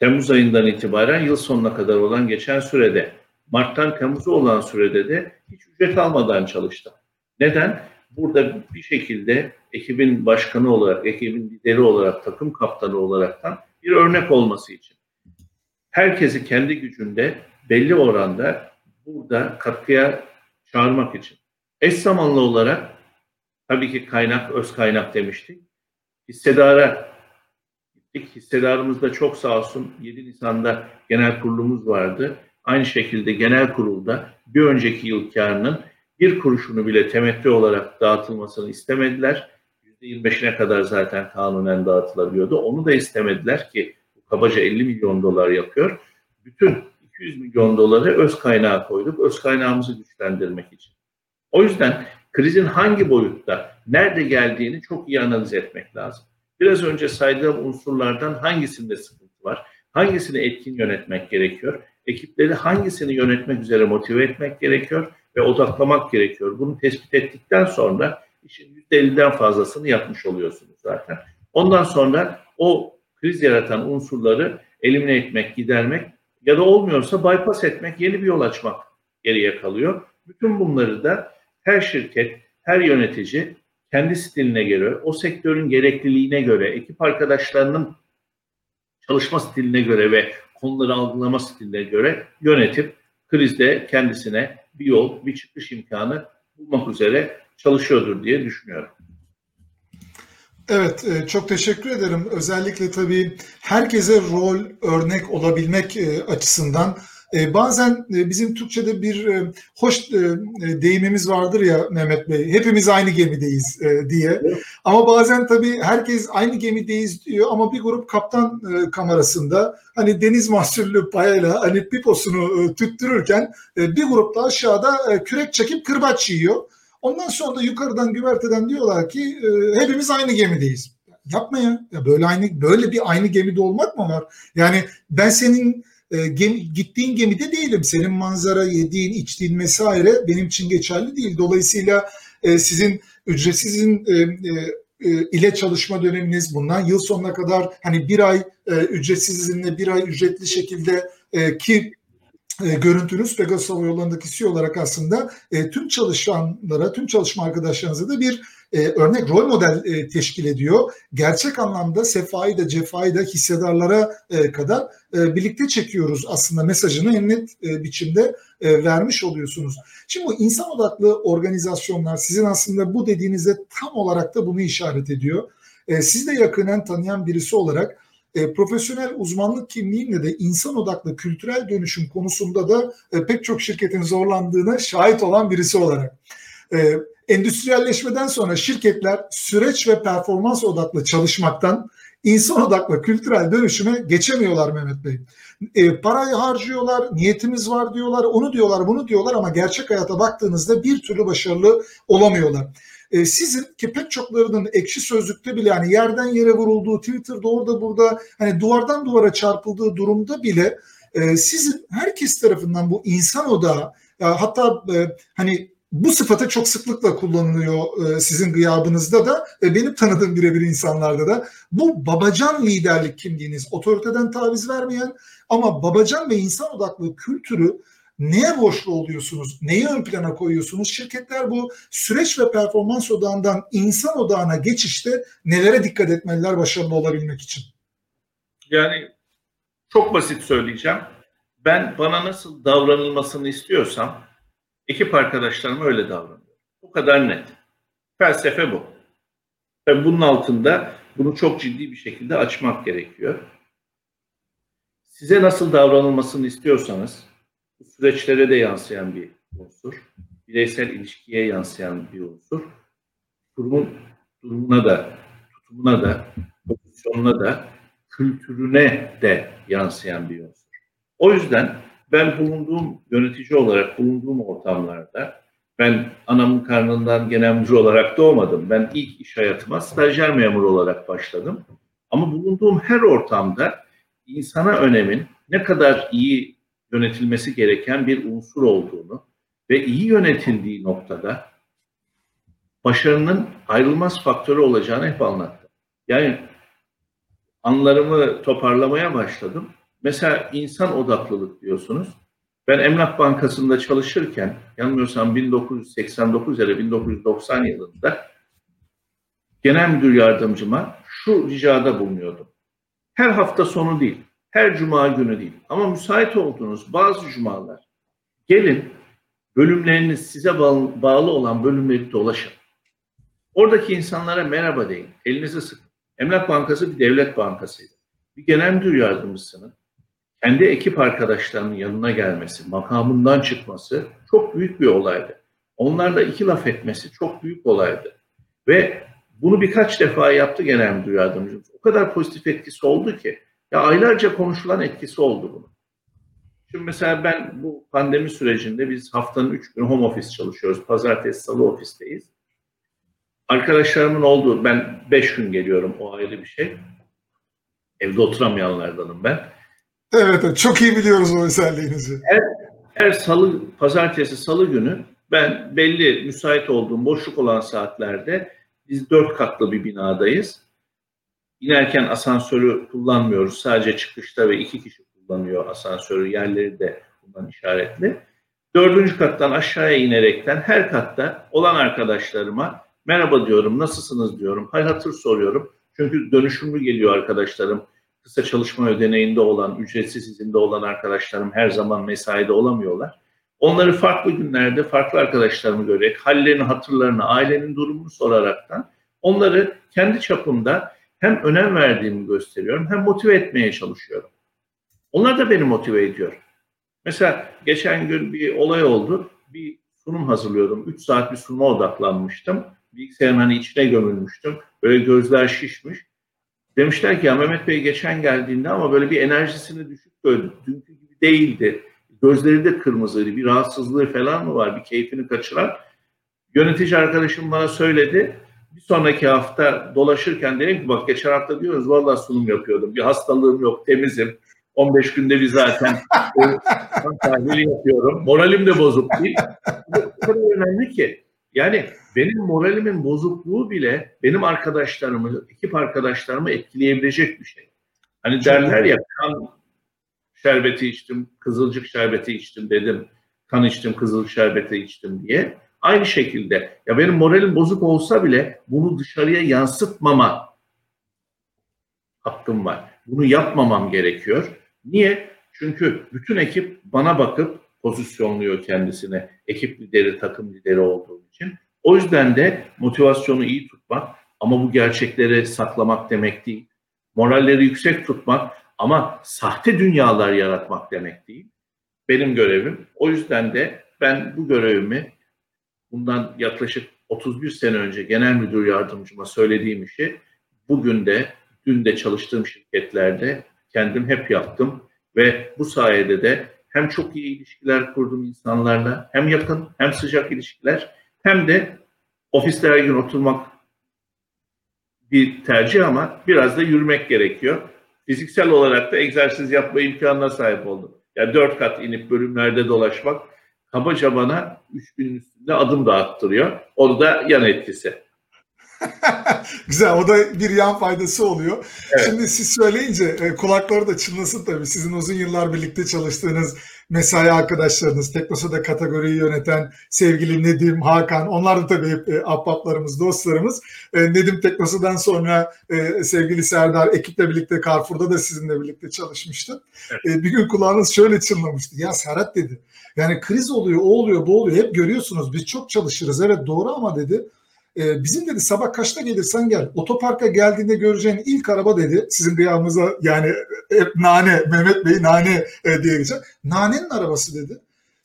Temmuz ayından itibaren yıl sonuna kadar olan geçen sürede Mart'tan Temmuz'a olan sürede de hiç ücret almadan çalıştım. Neden? Burada bir şekilde ekibin başkanı olarak, ekibin lideri olarak, takım kaptanı olaraktan bir örnek olması için. Herkesi kendi gücünde belli oranda burada katkıya çağırmak için. Eş zamanlı olarak tabii ki kaynak, öz kaynak demiştik. Hissedara gittik. Hissedarımız da çok sağ olsun 7 Nisan'da genel kurulumuz vardı. Aynı şekilde genel kurulda bir önceki yıl karının bir kuruşunu bile temettü olarak dağıtılmasını istemediler. %25'ine kadar zaten kanunen dağıtılabiliyordu. Onu da istemediler ki kabaca 50 milyon dolar yapıyor. Bütün 200 milyon doları öz kaynağa koyduk. Öz kaynağımızı güçlendirmek için. O yüzden krizin hangi boyutta, nerede geldiğini çok iyi analiz etmek lazım. Biraz önce saydığım unsurlardan hangisinde sıkıntı var? Hangisini etkin yönetmek gerekiyor? Ekipleri hangisini yönetmek üzere motive etmek gerekiyor ve odaklamak gerekiyor? Bunu tespit ettikten sonra işin %50'den fazlasını yapmış oluyorsunuz zaten. Ondan sonra o kriz yaratan unsurları elimine etmek, gidermek ya da olmuyorsa bypass etmek, yeni bir yol açmak geriye kalıyor. Bütün bunları da her şirket, her yönetici kendi stiline göre, o sektörün gerekliliğine göre, ekip arkadaşlarının çalışma stiline göre ve konuları algılama stiline göre yönetip krizde kendisine bir yol, bir çıkış imkanı bulmak üzere çalışıyordur diye düşünüyorum. Evet, e, çok teşekkür ederim. Özellikle tabii herkese rol örnek olabilmek e, açısından e, bazen bizim Türkçe'de bir hoş deyimimiz vardır ya Mehmet Bey, hepimiz aynı gemideyiz diye. Ama bazen tabii herkes aynı gemideyiz diyor ama bir grup kaptan kamerasında hani deniz mahsullü payayla hani piposunu tüttürürken bir grup da aşağıda kürek çekip kırbaç yiyor. Ondan sonra da yukarıdan güverteden diyorlar ki e, hepimiz aynı gemideyiz. Yapma ya. ya böyle aynı böyle bir aynı gemide olmak mı var? Yani ben senin e, gemi, gittiğin gemide değilim. Senin manzara, yediğin, içtiğin vesaire benim için geçerli değil. Dolayısıyla e, sizin ücretsizin e, e, ile çalışma döneminiz bundan yıl sonuna kadar hani bir ay e, ücretsiz izinle bir ay ücretli şekilde e, ki e, görüntünüz Pegasus Hava Yolları'ndaki CEO olarak aslında e, tüm çalışanlara, tüm çalışma arkadaşlarınıza da bir e, örnek rol model e, teşkil ediyor. Gerçek anlamda sefayı da cefayı da hissedarlara e, kadar e, birlikte çekiyoruz aslında mesajını en net e, biçimde e, vermiş oluyorsunuz. Şimdi bu insan odaklı organizasyonlar sizin aslında bu dediğinizde tam olarak da bunu işaret ediyor. E, siz de yakından tanıyan birisi olarak e, profesyonel uzmanlık kimliğinle de insan odaklı kültürel dönüşüm konusunda da e, pek çok şirketin zorlandığına şahit olan birisi olarak. E, endüstriyelleşmeden sonra şirketler süreç ve performans odaklı çalışmaktan insan odaklı kültürel dönüşüme geçemiyorlar Mehmet Bey. E, parayı harcıyorlar, niyetimiz var diyorlar, onu diyorlar, bunu diyorlar ama gerçek hayata baktığınızda bir türlü başarılı olamıyorlar e, sizin ki pek çoklarının ekşi sözlükte bile yani yerden yere vurulduğu Twitter'da orada burada hani duvardan duvara çarpıldığı durumda bile e, sizin herkes tarafından bu insan odağı hatta e, hani bu sıfata çok sıklıkla kullanılıyor sizin gıyabınızda da ve benim tanıdığım birebir insanlarda da. Bu babacan liderlik kimliğiniz otoriteden taviz vermeyen ama babacan ve insan odaklı kültürü neye borçlu oluyorsunuz? Neyi ön plana koyuyorsunuz? Şirketler bu süreç ve performans odağından insan odağına geçişte nelere dikkat etmeliler başarılı olabilmek için? Yani Çok basit söyleyeceğim. Ben bana nasıl davranılmasını istiyorsam ekip arkadaşlarıma öyle davranıyorum. Bu kadar net. Felsefe bu. Ve bunun altında bunu çok ciddi bir şekilde açmak gerekiyor. Size nasıl davranılmasını istiyorsanız bu süreçlere de yansıyan bir unsur. Bireysel ilişkiye yansıyan bir unsur. Kurumun durumuna da, tutumuna da, pozisyonuna da, kültürüne de yansıyan bir unsur. O yüzden ben bulunduğum yönetici olarak bulunduğum ortamlarda ben anamın karnından genel müdür olarak doğmadım. Ben ilk iş hayatıma stajyer memur olarak başladım. Ama bulunduğum her ortamda insana önemin ne kadar iyi yönetilmesi gereken bir unsur olduğunu ve iyi yönetildiği noktada başarının ayrılmaz faktörü olacağını hep anlattım. Yani anlarımı toparlamaya başladım. Mesela insan odaklılık diyorsunuz. Ben Emlak Bankası'nda çalışırken yanılmıyorsam 1989 ya da 1990 yılında genel müdür yardımcıma şu ricada bulunuyordum. Her hafta sonu değil, her cuma günü değil ama müsait olduğunuz bazı cumalar gelin bölümleriniz size bağlı olan bölümleri dolaşın. Oradaki insanlara merhaba deyin, elinizi sıkın. Emlak Bankası bir devlet bankasıydı. Bir genel müdür yardımcısının kendi ekip arkadaşlarının yanına gelmesi, makamından çıkması çok büyük bir olaydı. Onlarla iki laf etmesi çok büyük olaydı. Ve bunu birkaç defa yaptı genel müdür yardımcımız. O kadar pozitif etkisi oldu ki. Ya aylarca konuşulan etkisi oldu bunun. Şimdi mesela ben bu pandemi sürecinde biz haftanın üç günü home office çalışıyoruz. Pazartesi, salı ofisteyiz. Arkadaşlarımın olduğu, ben beş gün geliyorum o ayrı bir şey. Evde oturamayanlardanım ben. Evet, çok iyi biliyoruz o özelliğinizi. Her, her salı, pazartesi, salı günü ben belli müsait olduğum boşluk olan saatlerde biz dört katlı bir binadayız. İnerken asansörü kullanmıyoruz. Sadece çıkışta ve iki kişi kullanıyor asansörü. Yerleri de bundan işaretli. Dördüncü kattan aşağıya inerekten her katta olan arkadaşlarıma merhaba diyorum, nasılsınız diyorum, hal hatır soruyorum. Çünkü dönüşümlü geliyor arkadaşlarım kısa çalışma ödeneğinde olan, ücretsiz izinde olan arkadaşlarım her zaman mesaide olamıyorlar. Onları farklı günlerde farklı arkadaşlarımı görerek, hallerini, hatırlarını, ailenin durumunu soraraktan onları kendi çapımda hem önem verdiğimi gösteriyorum hem motive etmeye çalışıyorum. Onlar da beni motive ediyor. Mesela geçen gün bir olay oldu. Bir sunum hazırlıyordum. 3 saat bir sunuma odaklanmıştım. Bilgisayarın hani içine gömülmüştüm. Böyle gözler şişmiş. Demişler ki ya Mehmet Bey geçen geldiğinde ama böyle bir enerjisini düşük gördük. Dünkü gibi değildi. Gözleri de kırmızıydı. Bir rahatsızlığı falan mı var? Bir keyfini kaçıran. Yönetici arkadaşım bana söyledi. Bir sonraki hafta dolaşırken dedim ki bak geçen hafta diyoruz vallahi sunum yapıyordum. Bir hastalığım yok, temizim. 15 günde bir zaten tahlili yapıyorum. Moralim de bozuk değil. Bu kadar önemli ki. Yani benim moralimin bozukluğu bile benim arkadaşlarımı, ekip arkadaşlarımı etkileyebilecek bir şey. Hani derler ya kan şerbeti içtim, kızılcık şerbeti içtim dedim. Kan içtim, kızılcık şerbeti içtim diye. Aynı şekilde ya benim moralim bozuk olsa bile bunu dışarıya yansıtmama hakkım var. Bunu yapmamam gerekiyor. Niye? Çünkü bütün ekip bana bakıp pozisyonluyor kendisine. Ekip lideri, takım lideri olduğu için. O yüzden de motivasyonu iyi tutmak ama bu gerçekleri saklamak demek değil. Moralleri yüksek tutmak ama sahte dünyalar yaratmak demek değil. Benim görevim. O yüzden de ben bu görevimi bundan yaklaşık 31 sene önce genel müdür yardımcıma söylediğim işi bugün de dün de çalıştığım şirketlerde kendim hep yaptım ve bu sayede de hem çok iyi ilişkiler kurdum insanlarla hem yakın hem sıcak ilişkiler hem de ofiste her gün oturmak bir tercih ama biraz da yürümek gerekiyor. Fiziksel olarak da egzersiz yapma imkanına sahip oldum. Yani dört kat inip bölümlerde dolaşmak kabaca bana 3000'in üstünde adım da attırıyor. O da yan etkisi. Güzel o da bir yan faydası oluyor. Evet. Şimdi siz söyleyince e, kulakları da çınlasın tabii. Sizin uzun yıllar birlikte çalıştığınız mesai arkadaşlarınız, Teknosa'da kategoriyi yöneten sevgili Nedim, Hakan, onlar da tabii hep e, ahbaplarımız, dostlarımız. E, Nedim Teknosa'dan sonra e, sevgili Serdar ekiple birlikte Carrefour'da da sizinle birlikte çalışmıştı. Evet. E, bir gün kulağınız şöyle çınlamıştı. Ya Serhat dedi. Yani kriz oluyor, o oluyor, bu oluyor. Hep görüyorsunuz. Biz çok çalışırız. Evet doğru ama dedi. E, bizim dedi sabah kaçta gelirsen gel. Otoparka geldiğinde göreceğin ilk araba dedi. Sizin kıyamınıza yani hep nane, Mehmet Bey nane e, diye geçer. Nanenin arabası dedi.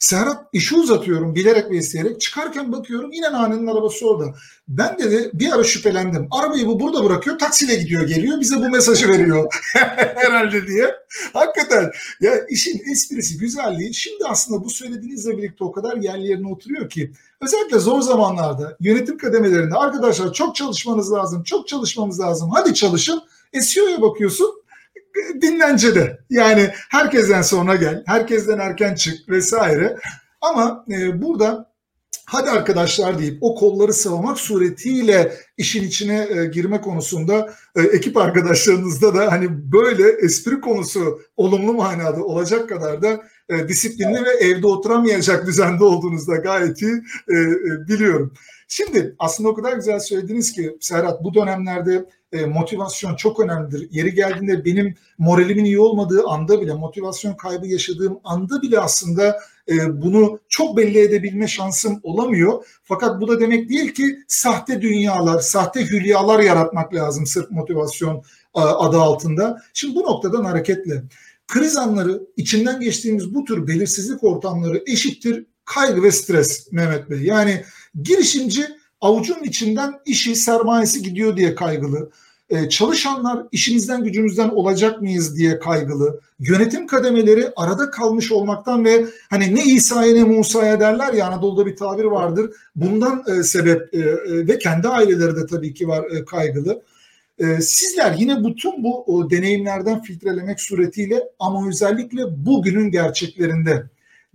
Serhat işi uzatıyorum bilerek ve isteyerek. Çıkarken bakıyorum yine nanenin arabası orada. Ben dedi bir ara şüphelendim. Arabayı bu burada bırakıyor taksiyle gidiyor geliyor bize bu mesajı veriyor herhalde diye. Hakikaten ya işin esprisi güzelliği şimdi aslında bu söylediğinizle birlikte o kadar yerli yerine oturuyor ki özellikle zor zamanlarda yönetim kademelerinde arkadaşlar çok çalışmanız lazım çok çalışmamız lazım hadi çalışın. SEO'ya bakıyorsun dinlencede. Yani herkesten sonra gel, herkesten erken çık vesaire. Ama e, burada hadi arkadaşlar deyip o kolları sıvamak suretiyle işin içine e, girme konusunda e, ekip arkadaşlarınızda da hani böyle espri konusu olumlu manada olacak kadar da e, disiplinli ve evde oturamayacak düzende olduğunuzda gayet iyi e, e, biliyorum. Şimdi aslında o kadar güzel söylediniz ki Serhat bu dönemlerde e, motivasyon çok önemlidir. Yeri geldiğinde benim moralimin iyi olmadığı anda bile, motivasyon kaybı yaşadığım anda bile aslında e, bunu çok belli edebilme şansım olamıyor. Fakat bu da demek değil ki sahte dünyalar, sahte hülyalar yaratmak lazım sırf motivasyon e, adı altında. Şimdi bu noktadan hareketle kriz anları, içinden geçtiğimiz bu tür belirsizlik ortamları eşittir kaygı ve stres Mehmet Bey. Yani girişimci avucun içinden işi, sermayesi gidiyor diye kaygılı. Ee, çalışanlar işimizden gücümüzden olacak mıyız diye kaygılı. Yönetim kademeleri arada kalmış olmaktan ve hani ne İsa'ya ne Musa'ya derler ya Anadolu'da bir tabir vardır. Bundan e, sebep e, e, ve kendi aileleri de tabii ki var e, kaygılı. E, sizler yine bütün bu o, deneyimlerden filtrelemek suretiyle ama özellikle bugünün gerçeklerinde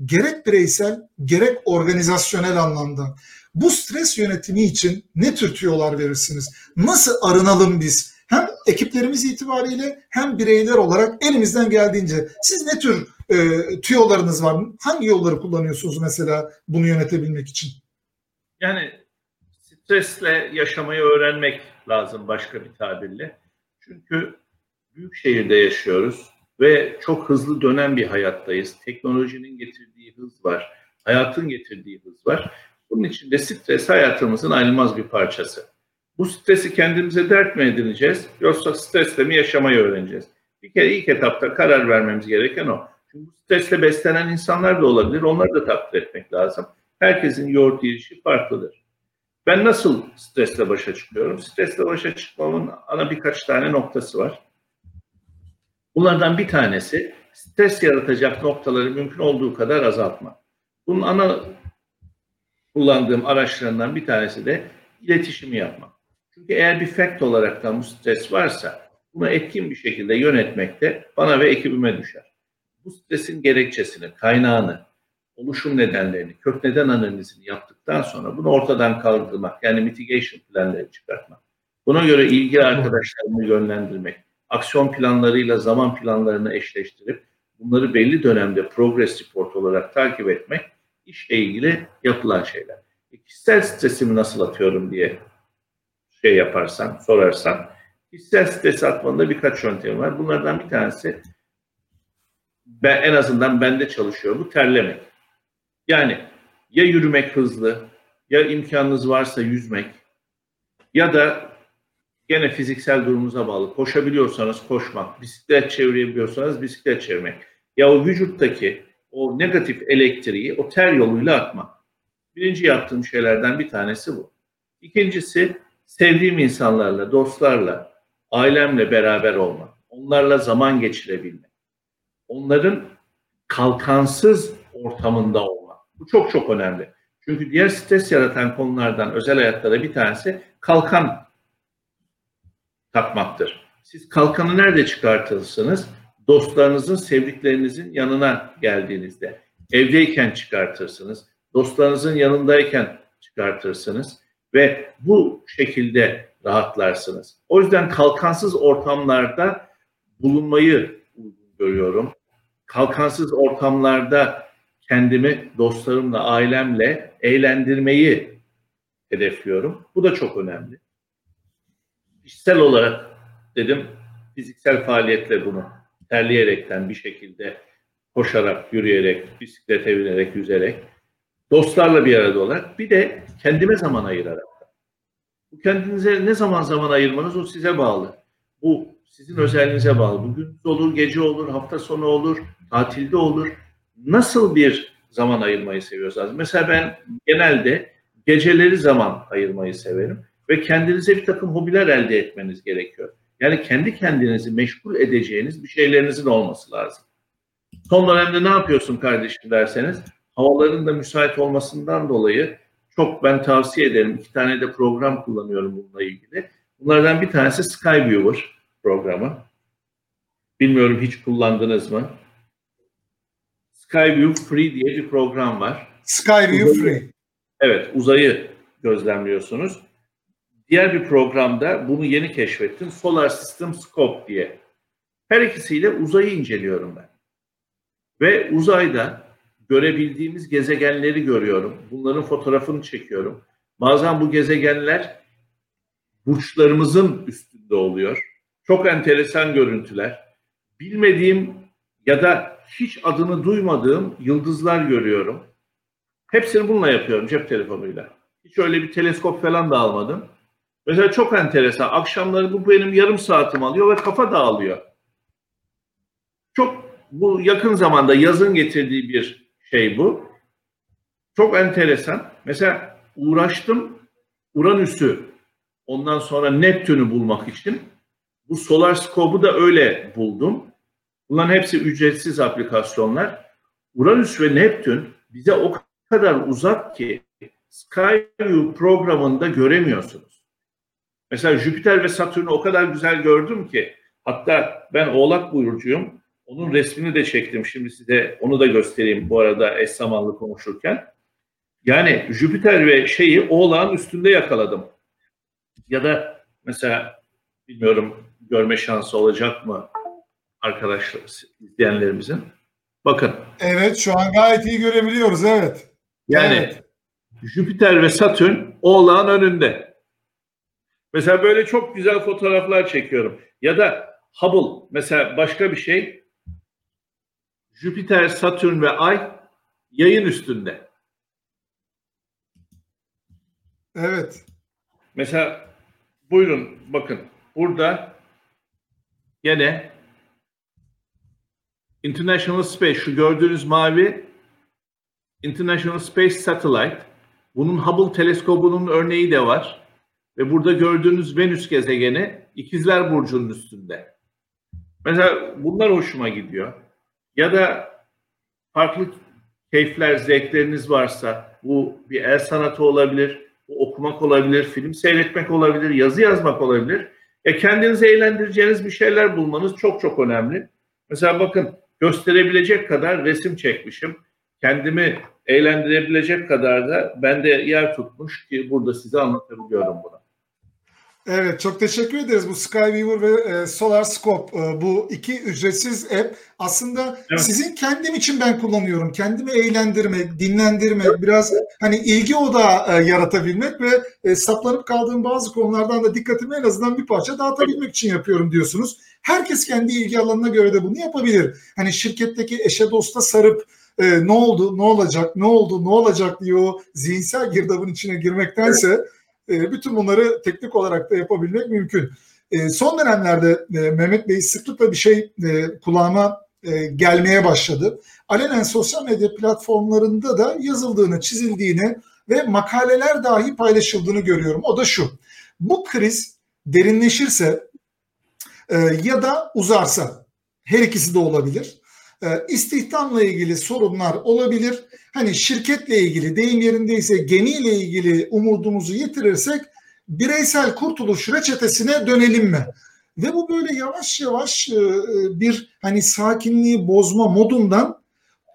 gerek bireysel gerek organizasyonel anlamda bu stres yönetimi için ne tür tüyolar verirsiniz? Nasıl arınalım biz? Hem ekiplerimiz itibariyle hem bireyler olarak elimizden geldiğince siz ne tür e, tüyolarınız var? Hangi yolları kullanıyorsunuz mesela bunu yönetebilmek için? Yani stresle yaşamayı öğrenmek lazım başka bir tabirle. Çünkü büyük şehirde yaşıyoruz ve çok hızlı dönen bir hayattayız. Teknolojinin getirdiği hız var, hayatın getirdiği hız var. Bunun için de stres hayatımızın ayrılmaz bir parçası. Bu stresi kendimize dert mi edineceğiz yoksa stresle mi yaşamayı öğreneceğiz? Bir kere ilk etapta karar vermemiz gereken o. Çünkü bu stresle beslenen insanlar da olabilir. Onları da takdir etmek lazım. Herkesin yoğurt yiyişi farklıdır. Ben nasıl stresle başa çıkıyorum? Stresle başa çıkmamın ana birkaç tane noktası var. Bunlardan bir tanesi stres yaratacak noktaları mümkün olduğu kadar azaltmak. Bunun ana kullandığım araçlarından bir tanesi de iletişimi yapmak. Çünkü eğer bir fact olarak bu stres varsa bunu etkin bir şekilde yönetmek de bana ve ekibime düşer. Bu stresin gerekçesini, kaynağını, oluşum nedenlerini, kök neden analizini yaptıktan sonra bunu ortadan kaldırmak, yani mitigation planları çıkartmak. Buna göre ilgili arkadaşlarımı yönlendirmek, aksiyon planlarıyla zaman planlarını eşleştirip bunları belli dönemde progress report olarak takip etmek işle ilgili yapılan şeyler. E, kişisel stresimi nasıl atıyorum diye şey yaparsan, sorarsan, kişisel stres atmanın da birkaç yöntemi var. Bunlardan bir tanesi ben en azından bende çalışıyor bu terlemek. Yani ya yürümek hızlı, ya imkanınız varsa yüzmek ya da gene fiziksel durumunuza bağlı. Koşabiliyorsanız koşmak, bisiklet çevirebiliyorsanız bisiklet çevirmek. Ya o vücuttaki o negatif elektriği o ter yoluyla atmak. Birinci yaptığım şeylerden bir tanesi bu. İkincisi sevdiğim insanlarla, dostlarla, ailemle beraber olmak. Onlarla zaman geçirebilmek. Onların kalkansız ortamında olmak. Bu çok çok önemli. Çünkü diğer stres yaratan konulardan özel hayatta da bir tanesi kalkan takmaktır. Siz kalkanı nerede çıkartırsınız? Dostlarınızın, sevdiklerinizin yanına geldiğinizde, evdeyken çıkartırsınız, dostlarınızın yanındayken çıkartırsınız ve bu şekilde rahatlarsınız. O yüzden kalkansız ortamlarda bulunmayı görüyorum. Kalkansız ortamlarda kendimi dostlarımla, ailemle eğlendirmeyi hedefliyorum. Bu da çok önemli. Kişisel olarak dedim fiziksel faaliyetle bunu terleyerekten bir şekilde koşarak, yürüyerek, bisiklete binerek, yüzerek, dostlarla bir arada olarak bir de kendime zaman ayırarak. Bu kendinize ne zaman zaman ayırmanız o size bağlı. Bu sizin özelliğinize bağlı. Bugün olur, gece olur, hafta sonu olur, tatilde olur. Nasıl bir zaman ayırmayı seviyorsanız. Mesela ben genelde geceleri zaman ayırmayı severim ve kendinize bir takım hobiler elde etmeniz gerekiyor. Yani kendi kendinizi meşgul edeceğiniz bir şeylerinizin olması lazım. Son dönemde ne yapıyorsun kardeşim derseniz havaların da müsait olmasından dolayı çok ben tavsiye ederim. İki tane de program kullanıyorum bununla ilgili. Bunlardan bir tanesi Skyviewer programı. Bilmiyorum hiç kullandınız mı? Skyview Free diye bir program var. Skyview Free. Evet, uzayı gözlemliyorsunuz. Diğer bir programda bunu yeni keşfettim. Solar System Scope diye. Her ikisiyle uzayı inceliyorum ben. Ve uzayda görebildiğimiz gezegenleri görüyorum. Bunların fotoğrafını çekiyorum. Bazen bu gezegenler burçlarımızın üstünde oluyor. Çok enteresan görüntüler. Bilmediğim ya da hiç adını duymadığım yıldızlar görüyorum. Hepsini bununla yapıyorum cep telefonuyla. Hiç öyle bir teleskop falan da almadım. Mesela çok enteresan. Akşamları bu benim yarım saatim alıyor ve kafa dağılıyor. Çok bu yakın zamanda yazın getirdiği bir şey bu. Çok enteresan. Mesela uğraştım Uranüs'ü ondan sonra Neptün'ü bulmak için. Bu Solar Scope'u da öyle buldum. Bunların hepsi ücretsiz aplikasyonlar. Uranüs ve Neptün bize o kadar uzak ki Skyview programında göremiyorsunuz. Mesela Jüpiter ve Satürn'ü o kadar güzel gördüm ki hatta ben Oğlak burcuyum. Onun resmini de çektim. Şimdi size onu da göstereyim bu arada eş zamanlı konuşurken. Yani Jüpiter ve şeyi Oğlak'ın üstünde yakaladım. Ya da mesela bilmiyorum görme şansı olacak mı arkadaşlar izleyenlerimizin. Bakın. Evet şu an gayet iyi görebiliyoruz evet. Yani evet. Jüpiter ve Satürn Oğlak'ın önünde. Mesela böyle çok güzel fotoğraflar çekiyorum. Ya da Hubble mesela başka bir şey. Jüpiter, Satürn ve Ay yayın üstünde. Evet. Mesela buyurun bakın burada gene International Space şu gördüğünüz mavi International Space Satellite. Bunun Hubble teleskobunun örneği de var. Ve burada gördüğünüz Venüs gezegeni İkizler Burcu'nun üstünde. Mesela bunlar hoşuma gidiyor. Ya da farklı keyifler, zevkleriniz varsa bu bir el sanatı olabilir, bu okumak olabilir, film seyretmek olabilir, yazı yazmak olabilir. E kendinizi eğlendireceğiniz bir şeyler bulmanız çok çok önemli. Mesela bakın gösterebilecek kadar resim çekmişim. Kendimi eğlendirebilecek kadar da bende yer tutmuş ki burada size anlatabiliyorum bunu. Evet çok teşekkür ederiz. Bu Skyweaver ve e, Solar Scope e, bu iki ücretsiz app aslında evet. sizin kendim için ben kullanıyorum. Kendimi eğlendirmek, dinlendirmek, biraz hani ilgi odağı e, yaratabilmek ve e, saplanıp kaldığım bazı konulardan da dikkatimi en azından bir parça dağıtabilmek için yapıyorum diyorsunuz. Herkes kendi ilgi alanına göre de bunu yapabilir. Hani şirketteki eşe dosta sarıp e, ne oldu, ne olacak, ne oldu, ne olacak diye o zihinsel girdabın içine girmektense evet e, bütün bunları teknik olarak da yapabilmek mümkün. E, son dönemlerde e, Mehmet Bey sıklıkla bir şey kulağıma gelmeye başladı. Alenen sosyal medya platformlarında da yazıldığını, çizildiğini ve makaleler dahi paylaşıldığını görüyorum. O da şu. Bu kriz derinleşirse ya da uzarsa her ikisi de olabilir. İstihdamla ilgili sorunlar olabilir hani şirketle ilgili deyim yerindeyse gemiyle ilgili umudumuzu yitirirsek bireysel kurtuluş reçetesine dönelim mi? Ve bu böyle yavaş yavaş e, bir hani sakinliği bozma modundan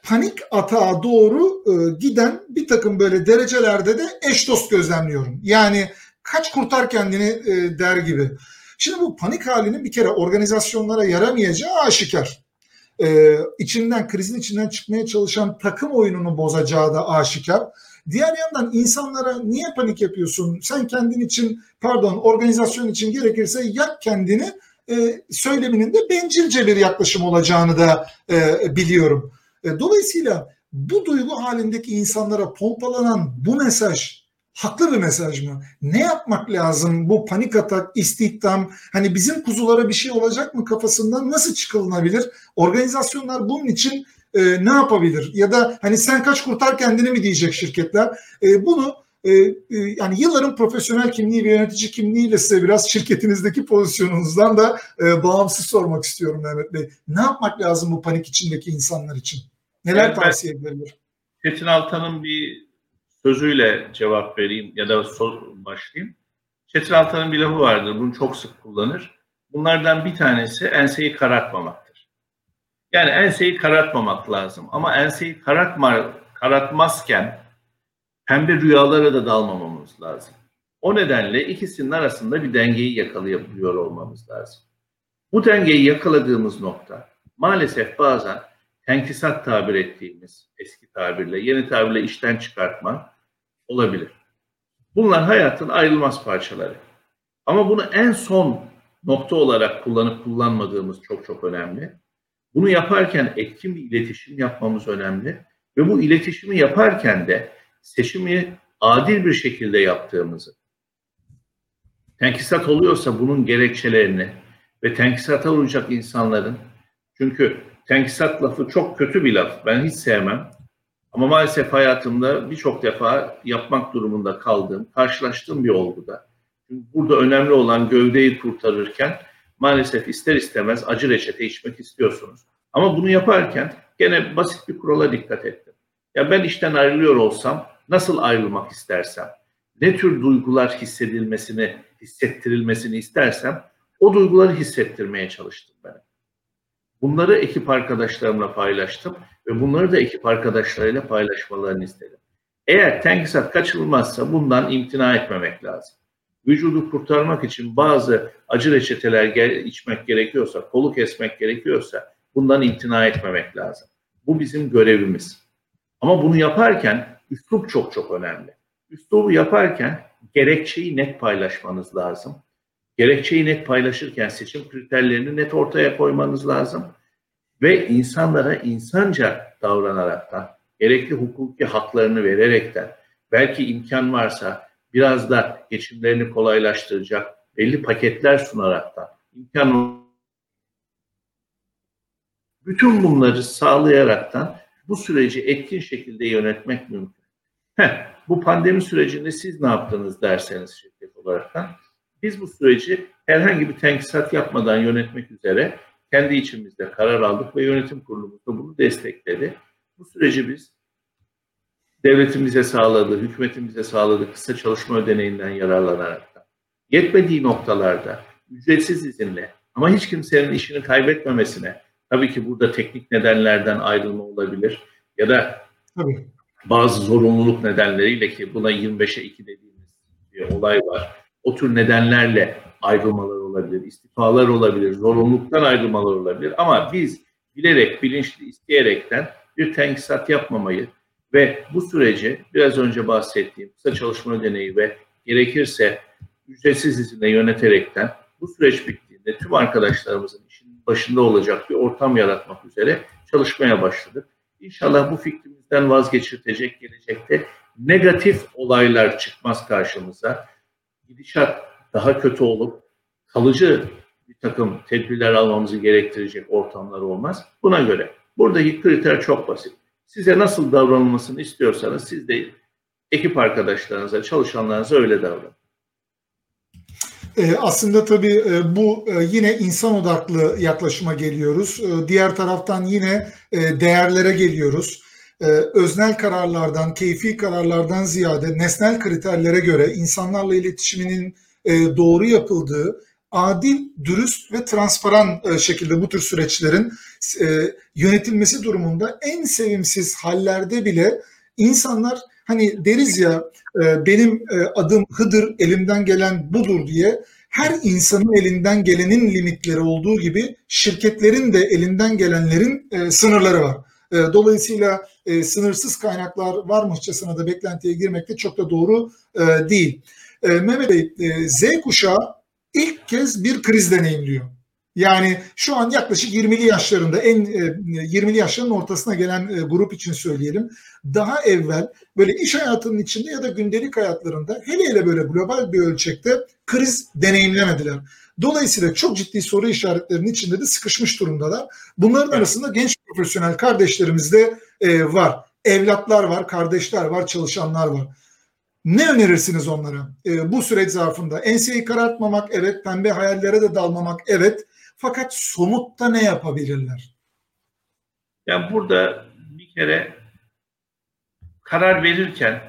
panik atağa doğru e, giden bir takım böyle derecelerde de eş dost gözlemliyorum. Yani kaç kurtar kendini e, der gibi. Şimdi bu panik halinin bir kere organizasyonlara yaramayacağı aşikar. Ee, içinden krizin içinden çıkmaya çalışan takım oyununu bozacağı da aşikar. Diğer yandan insanlara niye panik yapıyorsun? Sen kendin için pardon organizasyon için gerekirse yak kendini e, söyleminin de bencilce bir yaklaşım olacağını da e, biliyorum. E, dolayısıyla bu duygu halindeki insanlara pompalanan bu mesaj haklı bir mesaj mı? Ne yapmak lazım bu panik atak, istihdam, hani bizim kuzulara bir şey olacak mı kafasından nasıl çıkılınabilir? Organizasyonlar bunun için e, ne yapabilir? Ya da hani sen kaç kurtar kendini mi diyecek şirketler? E, bunu e, e, yani yılların profesyonel kimliği ve yönetici kimliğiyle size biraz şirketinizdeki pozisyonunuzdan da e, bağımsız sormak istiyorum Mehmet Bey. Ne yapmak lazım bu panik içindeki insanlar için? Neler evet, tavsiye edilebilir? Çetin Altan'ın bir sözüyle cevap vereyim ya da başlayayım. Çetin bir lafı vardır, bunu çok sık kullanır. Bunlardan bir tanesi enseyi karartmamaktır. Yani enseyi karartmamak lazım ama enseyi karartma, karartmazken pembe rüyalara da dalmamamız lazım. O nedenle ikisinin arasında bir dengeyi yakalayabiliyor olmamız lazım. Bu dengeyi yakaladığımız nokta maalesef bazen tenkisat tabir ettiğimiz eski tabirle, yeni tabirle işten çıkartma olabilir. Bunlar hayatın ayrılmaz parçaları. Ama bunu en son nokta olarak kullanıp kullanmadığımız çok çok önemli. Bunu yaparken etkin bir iletişim yapmamız önemli ve bu iletişimi yaparken de seçimi adil bir şekilde yaptığımızı, tenkisat oluyorsa bunun gerekçelerini ve tenkisata uğrayacak insanların, çünkü tenkisat lafı çok kötü bir laf, ben hiç sevmem. Ama maalesef hayatımda birçok defa yapmak durumunda kaldığım, karşılaştığım bir olguda. Çünkü burada önemli olan gövdeyi kurtarırken maalesef ister istemez acı reçete içmek istiyorsunuz. Ama bunu yaparken gene basit bir kurala dikkat ettim. Ya ben işten ayrılıyor olsam nasıl ayrılmak istersem, ne tür duygular hissedilmesini, hissettirilmesini istersem o duyguları hissettirmeye çalıştım ben. Bunları ekip arkadaşlarımla paylaştım ve bunları da ekip arkadaşlarıyla paylaşmalarını istedim. Eğer tenkisat kaçırılmazsa bundan imtina etmemek lazım. Vücudu kurtarmak için bazı acı reçeteler içmek gerekiyorsa, kolu kesmek gerekiyorsa bundan imtina etmemek lazım. Bu bizim görevimiz. Ama bunu yaparken üslup çok çok önemli. Üslubu yaparken gerekçeyi net paylaşmanız lazım. Gerekçeyi net paylaşırken seçim kriterlerini net ortaya koymanız lazım. Ve insanlara insanca davranaraktan, gerekli hukuki haklarını vererekten, belki imkan varsa biraz da geçimlerini kolaylaştıracak belli paketler sunaraktan, imkan bütün bunları sağlayaraktan bu süreci etkin şekilde yönetmek mümkün. Heh, bu pandemi sürecinde siz ne yaptınız derseniz şirket olaraktan biz bu süreci herhangi bir tenkisat yapmadan yönetmek üzere kendi içimizde karar aldık ve yönetim kurulumuz da bunu destekledi. Bu süreci biz devletimize sağladığı, hükümetimize sağladığı kısa çalışma ödeneğinden yararlanarak da yetmediği noktalarda ücretsiz izinle ama hiç kimsenin işini kaybetmemesine tabii ki burada teknik nedenlerden ayrılma olabilir ya da tabii. bazı zorunluluk nedenleriyle ki buna 25'e 2 dediğimiz bir olay var. O tür nedenlerle ayrılmalar olabilir, istifalar olabilir, zorunluluktan ayrılmalar olabilir. Ama biz bilerek, bilinçli, isteyerekten bir tenkisat yapmamayı ve bu süreci biraz önce bahsettiğim kısa çalışma ödeneği ve gerekirse ücretsiz izinle yöneterekten bu süreç bittiğinde tüm arkadaşlarımızın işin başında olacak bir ortam yaratmak üzere çalışmaya başladık. İnşallah bu fikrimizden vazgeçirtecek gelecekte negatif olaylar çıkmaz karşımıza. Gidişat daha kötü olup kalıcı bir takım tedbirler almamızı gerektirecek ortamlar olmaz. Buna göre buradaki kriter çok basit. Size nasıl davranılmasını istiyorsanız siz de ekip arkadaşlarınıza, çalışanlarınıza öyle davranın. E, aslında tabii e, bu e, yine insan odaklı yaklaşıma geliyoruz. E, diğer taraftan yine değerlere geliyoruz. Öznel kararlardan, keyfi kararlardan ziyade nesnel kriterlere göre insanlarla iletişiminin doğru yapıldığı, adil, dürüst ve transparan e, şekilde bu tür süreçlerin e, yönetilmesi durumunda en sevimsiz hallerde bile insanlar hani deriz ya e, benim adım Hıdır elimden gelen budur diye her insanın elinden gelenin limitleri olduğu gibi şirketlerin de elinden gelenlerin sınırları var. Dolayısıyla sınırsız kaynaklar varmışçasına da beklentiye girmek de çok da doğru değil. E, Mehmet Bey, Z kuşağı ilk kez bir kriz deneyimliyor. Yani şu an yaklaşık 20'li yaşlarında en 20'li yaşların ortasına gelen grup için söyleyelim. Daha evvel böyle iş hayatının içinde ya da gündelik hayatlarında hele hele böyle global bir ölçekte kriz deneyimlemediler. Dolayısıyla çok ciddi soru işaretlerinin içinde de sıkışmış durumdalar. Bunların arasında genç profesyonel kardeşlerimiz de var. Evlatlar var, kardeşler var, çalışanlar var. Ne önerirsiniz onlara e, bu süreç zarfında? Enseyi karartmamak evet, pembe hayallere de dalmamak evet. Fakat somutta ne yapabilirler? Yani burada bir kere karar verirken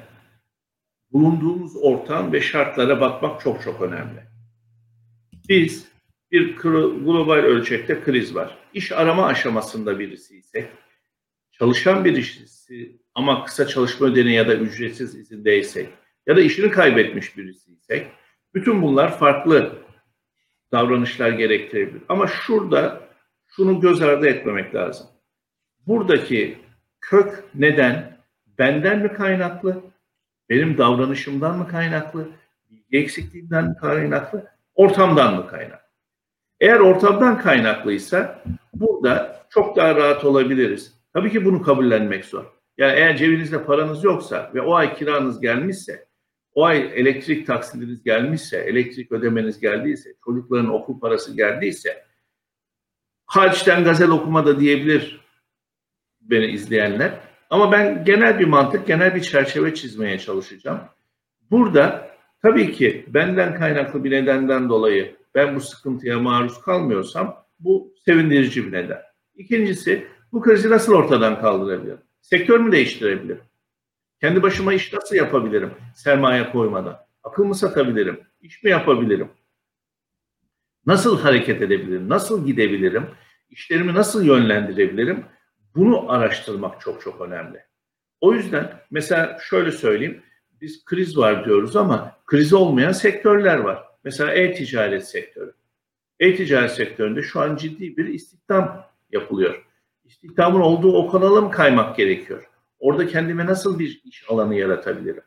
bulunduğumuz ortam ve şartlara bakmak çok çok önemli. Biz bir global ölçekte kriz var. İş arama aşamasında birisi ise çalışan birisi ama kısa çalışma ödeneği ya da ücretsiz izindeysek ya da işini kaybetmiş birisiysek bütün bunlar farklı davranışlar gerektirebilir. Ama şurada şunu göz ardı etmemek lazım. Buradaki kök neden benden mi kaynaklı, benim davranışımdan mı kaynaklı, bilgi eksikliğinden mi kaynaklı, ortamdan mı kaynaklı? Eğer ortamdan kaynaklıysa burada çok daha rahat olabiliriz. Tabii ki bunu kabullenmek zor. Yani eğer cebinizde paranız yoksa ve o ay kiranız gelmişse o ay elektrik taksidiniz gelmişse, elektrik ödemeniz geldiyse, çocukların okul parası geldiyse, harçten gazel okuma da diyebilir beni izleyenler. Ama ben genel bir mantık, genel bir çerçeve çizmeye çalışacağım. Burada tabii ki benden kaynaklı bir nedenden dolayı ben bu sıkıntıya maruz kalmıyorsam bu sevindirici bir neden. İkincisi bu krizi nasıl ortadan kaldırabilirim? Sektör mü değiştirebilirim? Kendi başıma iş nasıl yapabilirim sermaye koymadan? Akıl mı satabilirim? İş mi yapabilirim? Nasıl hareket edebilirim? Nasıl gidebilirim? İşlerimi nasıl yönlendirebilirim? Bunu araştırmak çok çok önemli. O yüzden mesela şöyle söyleyeyim. Biz kriz var diyoruz ama kriz olmayan sektörler var. Mesela e-ticaret sektörü. E-ticaret sektöründe şu an ciddi bir istihdam yapılıyor. İstihdamın olduğu o kanala mı kaymak gerekiyor? Orada kendime nasıl bir iş alanı yaratabilirim?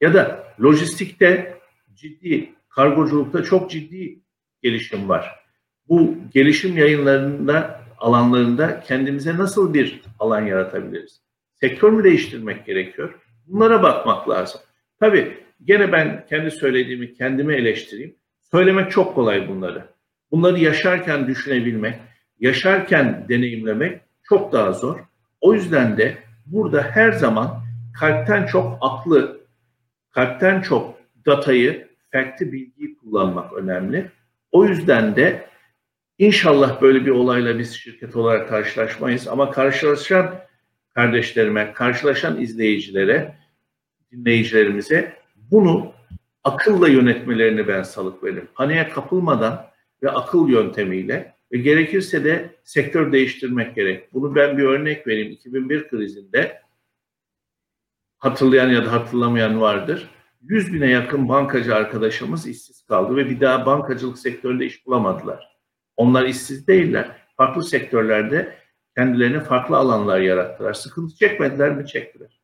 Ya da lojistikte ciddi, kargoculukta çok ciddi gelişim var. Bu gelişim yayınlarında, alanlarında kendimize nasıl bir alan yaratabiliriz? Sektör mü değiştirmek gerekiyor? Bunlara bakmak lazım. Tabii gene ben kendi söylediğimi kendime eleştireyim. Söylemek çok kolay bunları. Bunları yaşarken düşünebilmek, yaşarken deneyimlemek çok daha zor. O yüzden de burada her zaman kalpten çok aklı, kalpten çok datayı, fact'i, bilgiyi kullanmak önemli. O yüzden de inşallah böyle bir olayla biz şirket olarak karşılaşmayız ama karşılaşan kardeşlerime, karşılaşan izleyicilere, dinleyicilerimize bunu akılla yönetmelerini ben salık veririm. Paniğe kapılmadan ve akıl yöntemiyle ve gerekirse de sektör değiştirmek gerek. Bunu ben bir örnek vereyim. 2001 krizinde hatırlayan ya da hatırlamayan vardır. 100 bine yakın bankacı arkadaşımız işsiz kaldı ve bir daha bankacılık sektöründe iş bulamadılar. Onlar işsiz değiller. Farklı sektörlerde kendilerine farklı alanlar yarattılar. Sıkıntı çekmediler mi? Çektiler.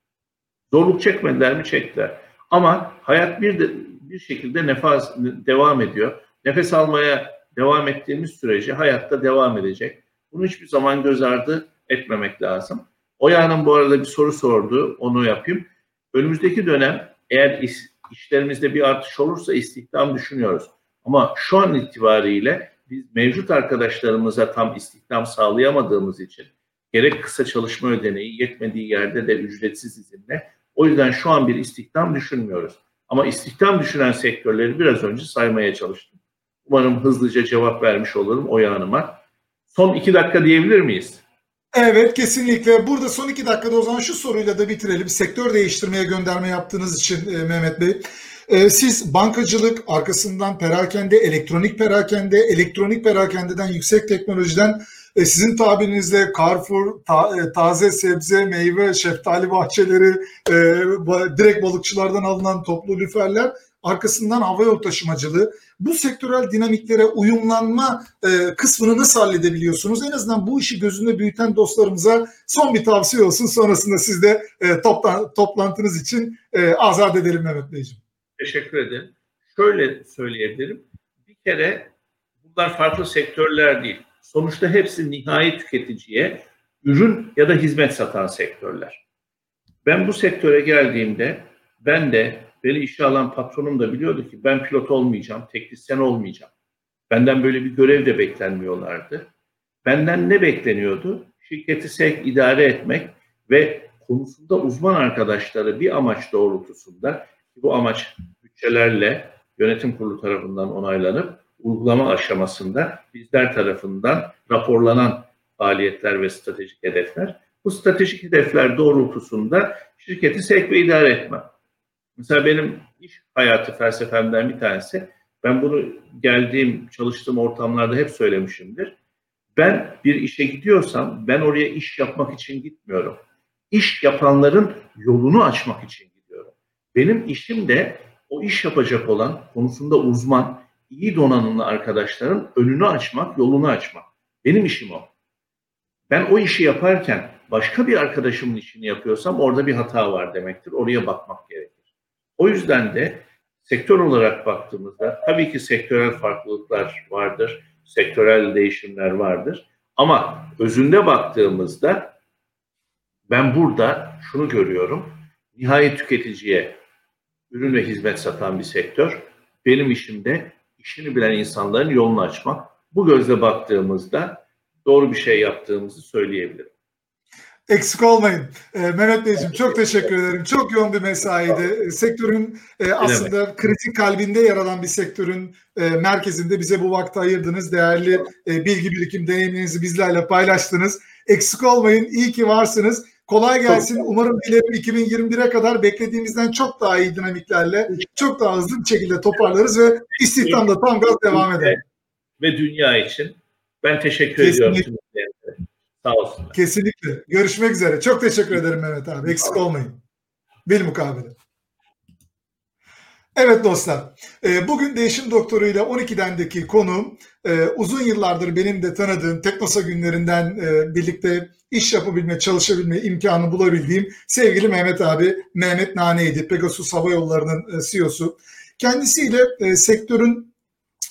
Zorluk çekmediler mi? Çektiler. Ama hayat bir de, bir şekilde nefes devam ediyor. Nefes almaya devam ettiğimiz sürece hayatta devam edecek. Bunu hiçbir zaman göz ardı etmemek lazım. Oya'nın bu arada bir soru sordu, onu yapayım. Önümüzdeki dönem eğer iş, işlerimizde bir artış olursa istihdam düşünüyoruz. Ama şu an itibariyle biz mevcut arkadaşlarımıza tam istihdam sağlayamadığımız için gerek kısa çalışma ödeneği yetmediği yerde de ücretsiz izinle o yüzden şu an bir istihdam düşünmüyoruz. Ama istihdam düşünen sektörleri biraz önce saymaya çalıştım. Umarım hızlıca cevap vermiş olurum Oya Hanım'a. Son iki dakika diyebilir miyiz? Evet kesinlikle. Burada son iki dakikada o zaman şu soruyla da bitirelim. Sektör değiştirmeye gönderme yaptığınız için e, Mehmet Bey. E, siz bankacılık, arkasından perakende, elektronik perakende, elektronik perakendeden yüksek teknolojiden e, sizin tabirinizle Carrefour, ta, taze sebze, meyve, şeftali bahçeleri, e, direkt balıkçılardan alınan toplu lüferler, arkasından havayolu taşımacılığı. Bu sektörel dinamiklere uyumlanma e, kısmını nasıl halledebiliyorsunuz? En azından bu işi gözünde büyüten dostlarımıza son bir tavsiye olsun. Sonrasında siz de e, toplan, toplantınız için e, azat edelim Mehmet Beyciğim. Teşekkür ederim. Şöyle söyleyebilirim. Bir kere bunlar farklı sektörler değil. Sonuçta hepsi nihai tüketiciye ürün ya da hizmet satan sektörler. Ben bu sektöre geldiğimde ben de beni işe alan patronum da biliyordu ki ben pilot olmayacağım, teknisyen olmayacağım. Benden böyle bir görev de beklenmiyorlardı. Benden ne bekleniyordu? Şirketi sevk idare etmek ve konusunda uzman arkadaşları bir amaç doğrultusunda bu amaç bütçelerle yönetim kurulu tarafından onaylanıp uygulama aşamasında bizler tarafından raporlanan faaliyetler ve stratejik hedefler. Bu stratejik hedefler doğrultusunda şirketi sevk ve idare etme. Mesela benim iş hayatı felsefemden bir tanesi, ben bunu geldiğim, çalıştığım ortamlarda hep söylemişimdir. Ben bir işe gidiyorsam ben oraya iş yapmak için gitmiyorum. İş yapanların yolunu açmak için gidiyorum. Benim işim de o iş yapacak olan, konusunda uzman, iyi donanımlı arkadaşların önünü açmak, yolunu açmak. Benim işim o. Ben o işi yaparken başka bir arkadaşımın işini yapıyorsam orada bir hata var demektir. Oraya bakmak gerekir. O yüzden de sektör olarak baktığımızda tabii ki sektörel farklılıklar vardır, sektörel değişimler vardır. Ama özünde baktığımızda ben burada şunu görüyorum. Nihai tüketiciye ürün ve hizmet satan bir sektör. Benim işim de işini bilen insanların yolunu açmak. Bu gözle baktığımızda doğru bir şey yaptığımızı söyleyebilirim. Eksik olmayın. Ee, Mehmet Beyciğim çok teşekkür ederim. Çok yoğun bir mesaiydi. Sektörün e, aslında kritik kalbinde yer alan bir sektörün e, merkezinde bize bu vakti ayırdınız. Değerli e, bilgi birikim deneyimlerinizi bizlerle paylaştınız. Eksik olmayın. İyi ki varsınız. Kolay gelsin. Umarım dilerim 2021'e kadar beklediğimizden çok daha iyi dinamiklerle, çok daha hızlı bir şekilde toparlarız ve istihdamda tam gaz devam eder. Ve dünya için ben teşekkür Kesinlikle. ediyorum. Sağ olsunlar. Kesinlikle. Görüşmek üzere. Çok teşekkür ederim Mehmet abi. Eksik olmayın. Bil mukabele. Evet dostlar, e, bugün değişim doktoruyla 12'dendeki konuğum e, uzun yıllardır benim de tanıdığım Teknosa günlerinden e, birlikte iş yapabilme, çalışabilme imkanı bulabildiğim sevgili Mehmet abi, Mehmet Nane'ydi. Pegasus Hava Yolları'nın CEO'su. Kendisiyle sektörün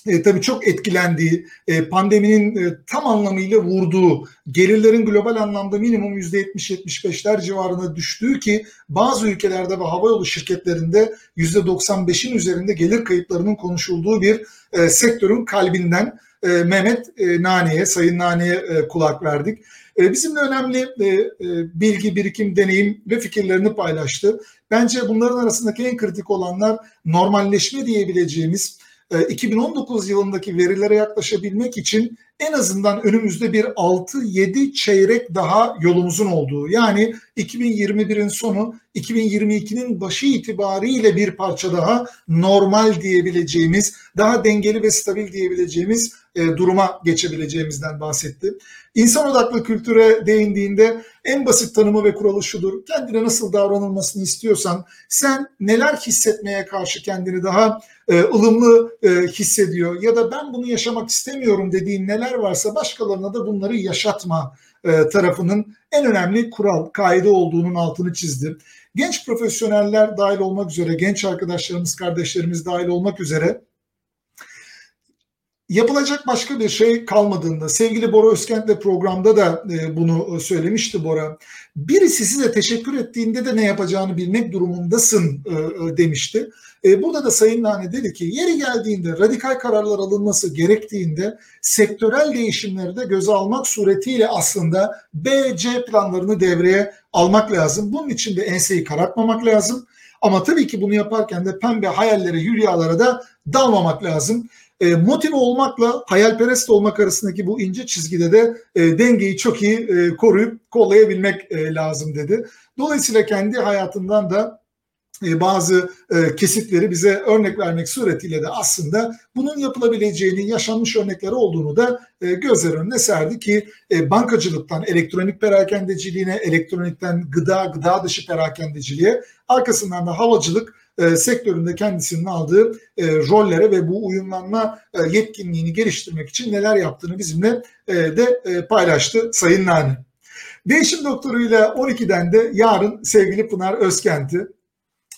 e, tabii çok etkilendiği, e, pandeminin e, tam anlamıyla vurduğu, gelirlerin global anlamda minimum %70-75'ler civarına düştüğü ki bazı ülkelerde ve havayolu şirketlerinde %95'in üzerinde gelir kayıplarının konuşulduğu bir e, sektörün kalbinden e, Mehmet e, Nane'ye, Sayın Nane'ye e, kulak verdik. E, bizimle önemli e, e, bilgi, birikim, deneyim ve fikirlerini paylaştı. Bence bunların arasındaki en kritik olanlar normalleşme diyebileceğimiz 2019 ee, yılındaki verilere yaklaşabilmek için en azından önümüzde bir 6-7 çeyrek daha yolumuzun olduğu yani 2021'in sonu 2022'nin başı itibariyle bir parça daha normal diyebileceğimiz daha dengeli ve stabil diyebileceğimiz e, duruma geçebileceğimizden bahsetti. İnsan odaklı kültüre değindiğinde en basit tanımı ve kuralı şudur. Kendine nasıl davranılmasını istiyorsan sen neler hissetmeye karşı kendini daha e, ılımlı e, hissediyor ya da ben bunu yaşamak istemiyorum dediğin neler varsa başkalarına da bunları yaşatma e, tarafının en önemli kural, kaide olduğunun altını çizdi. Genç profesyoneller dahil olmak üzere, genç arkadaşlarımız, kardeşlerimiz dahil olmak üzere yapılacak başka bir şey kalmadığında sevgili Bora Özkent'le programda da bunu söylemişti Bora. Birisi size teşekkür ettiğinde de ne yapacağını bilmek durumundasın e, e, demişti. Burada da Sayın Nane dedi ki yeri geldiğinde radikal kararlar alınması gerektiğinde sektörel değişimleri de göze almak suretiyle aslında B, C planlarını devreye almak lazım. Bunun için de enseyi karartmamak lazım. Ama tabii ki bunu yaparken de pembe hayallere, hülyalara da dalmamak lazım e, motive olmakla hayalperest olmak arasındaki bu ince çizgide de e, dengeyi çok iyi e, koruyup kollayabilmek e, lazım dedi. Dolayısıyla kendi hayatından da e, bazı e, kesitleri bize örnek vermek suretiyle de aslında bunun yapılabileceğinin yaşanmış örnekleri olduğunu da e, gözler önüne serdi ki bankacılıktan elektronik perakendeciliğine, elektronikten gıda, gıda dışı perakendeciliğe, arkasından da havacılık sektöründe kendisinin aldığı rollere ve bu uyumlanma yetkinliğini geliştirmek için neler yaptığını bizimle de paylaştı Sayın Nani. Değişim doktoruyla 12'den de yarın sevgili Pınar Özkent'i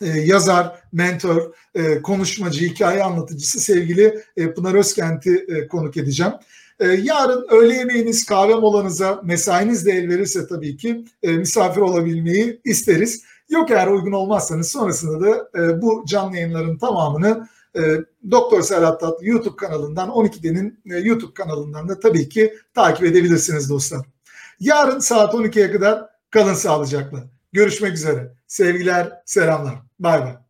e, yazar, mentor, e, konuşmacı, hikaye anlatıcısı sevgili e, Pınar Özkent'i e, konuk edeceğim. E, yarın öğle yemeğiniz, kahve molanıza, mesainiz de el verirse tabii ki e, misafir olabilmeyi isteriz. Yok eğer uygun olmazsanız sonrasında da e, bu canlı yayınların tamamını e, Doktor Serhat Tatlı YouTube kanalından, 12'denin e, YouTube kanalından da tabii ki takip edebilirsiniz dostlar. Yarın saat 12'ye kadar kalın sağlıcakla. Görüşmek üzere. Sevgiler, selamlar. Bay bay.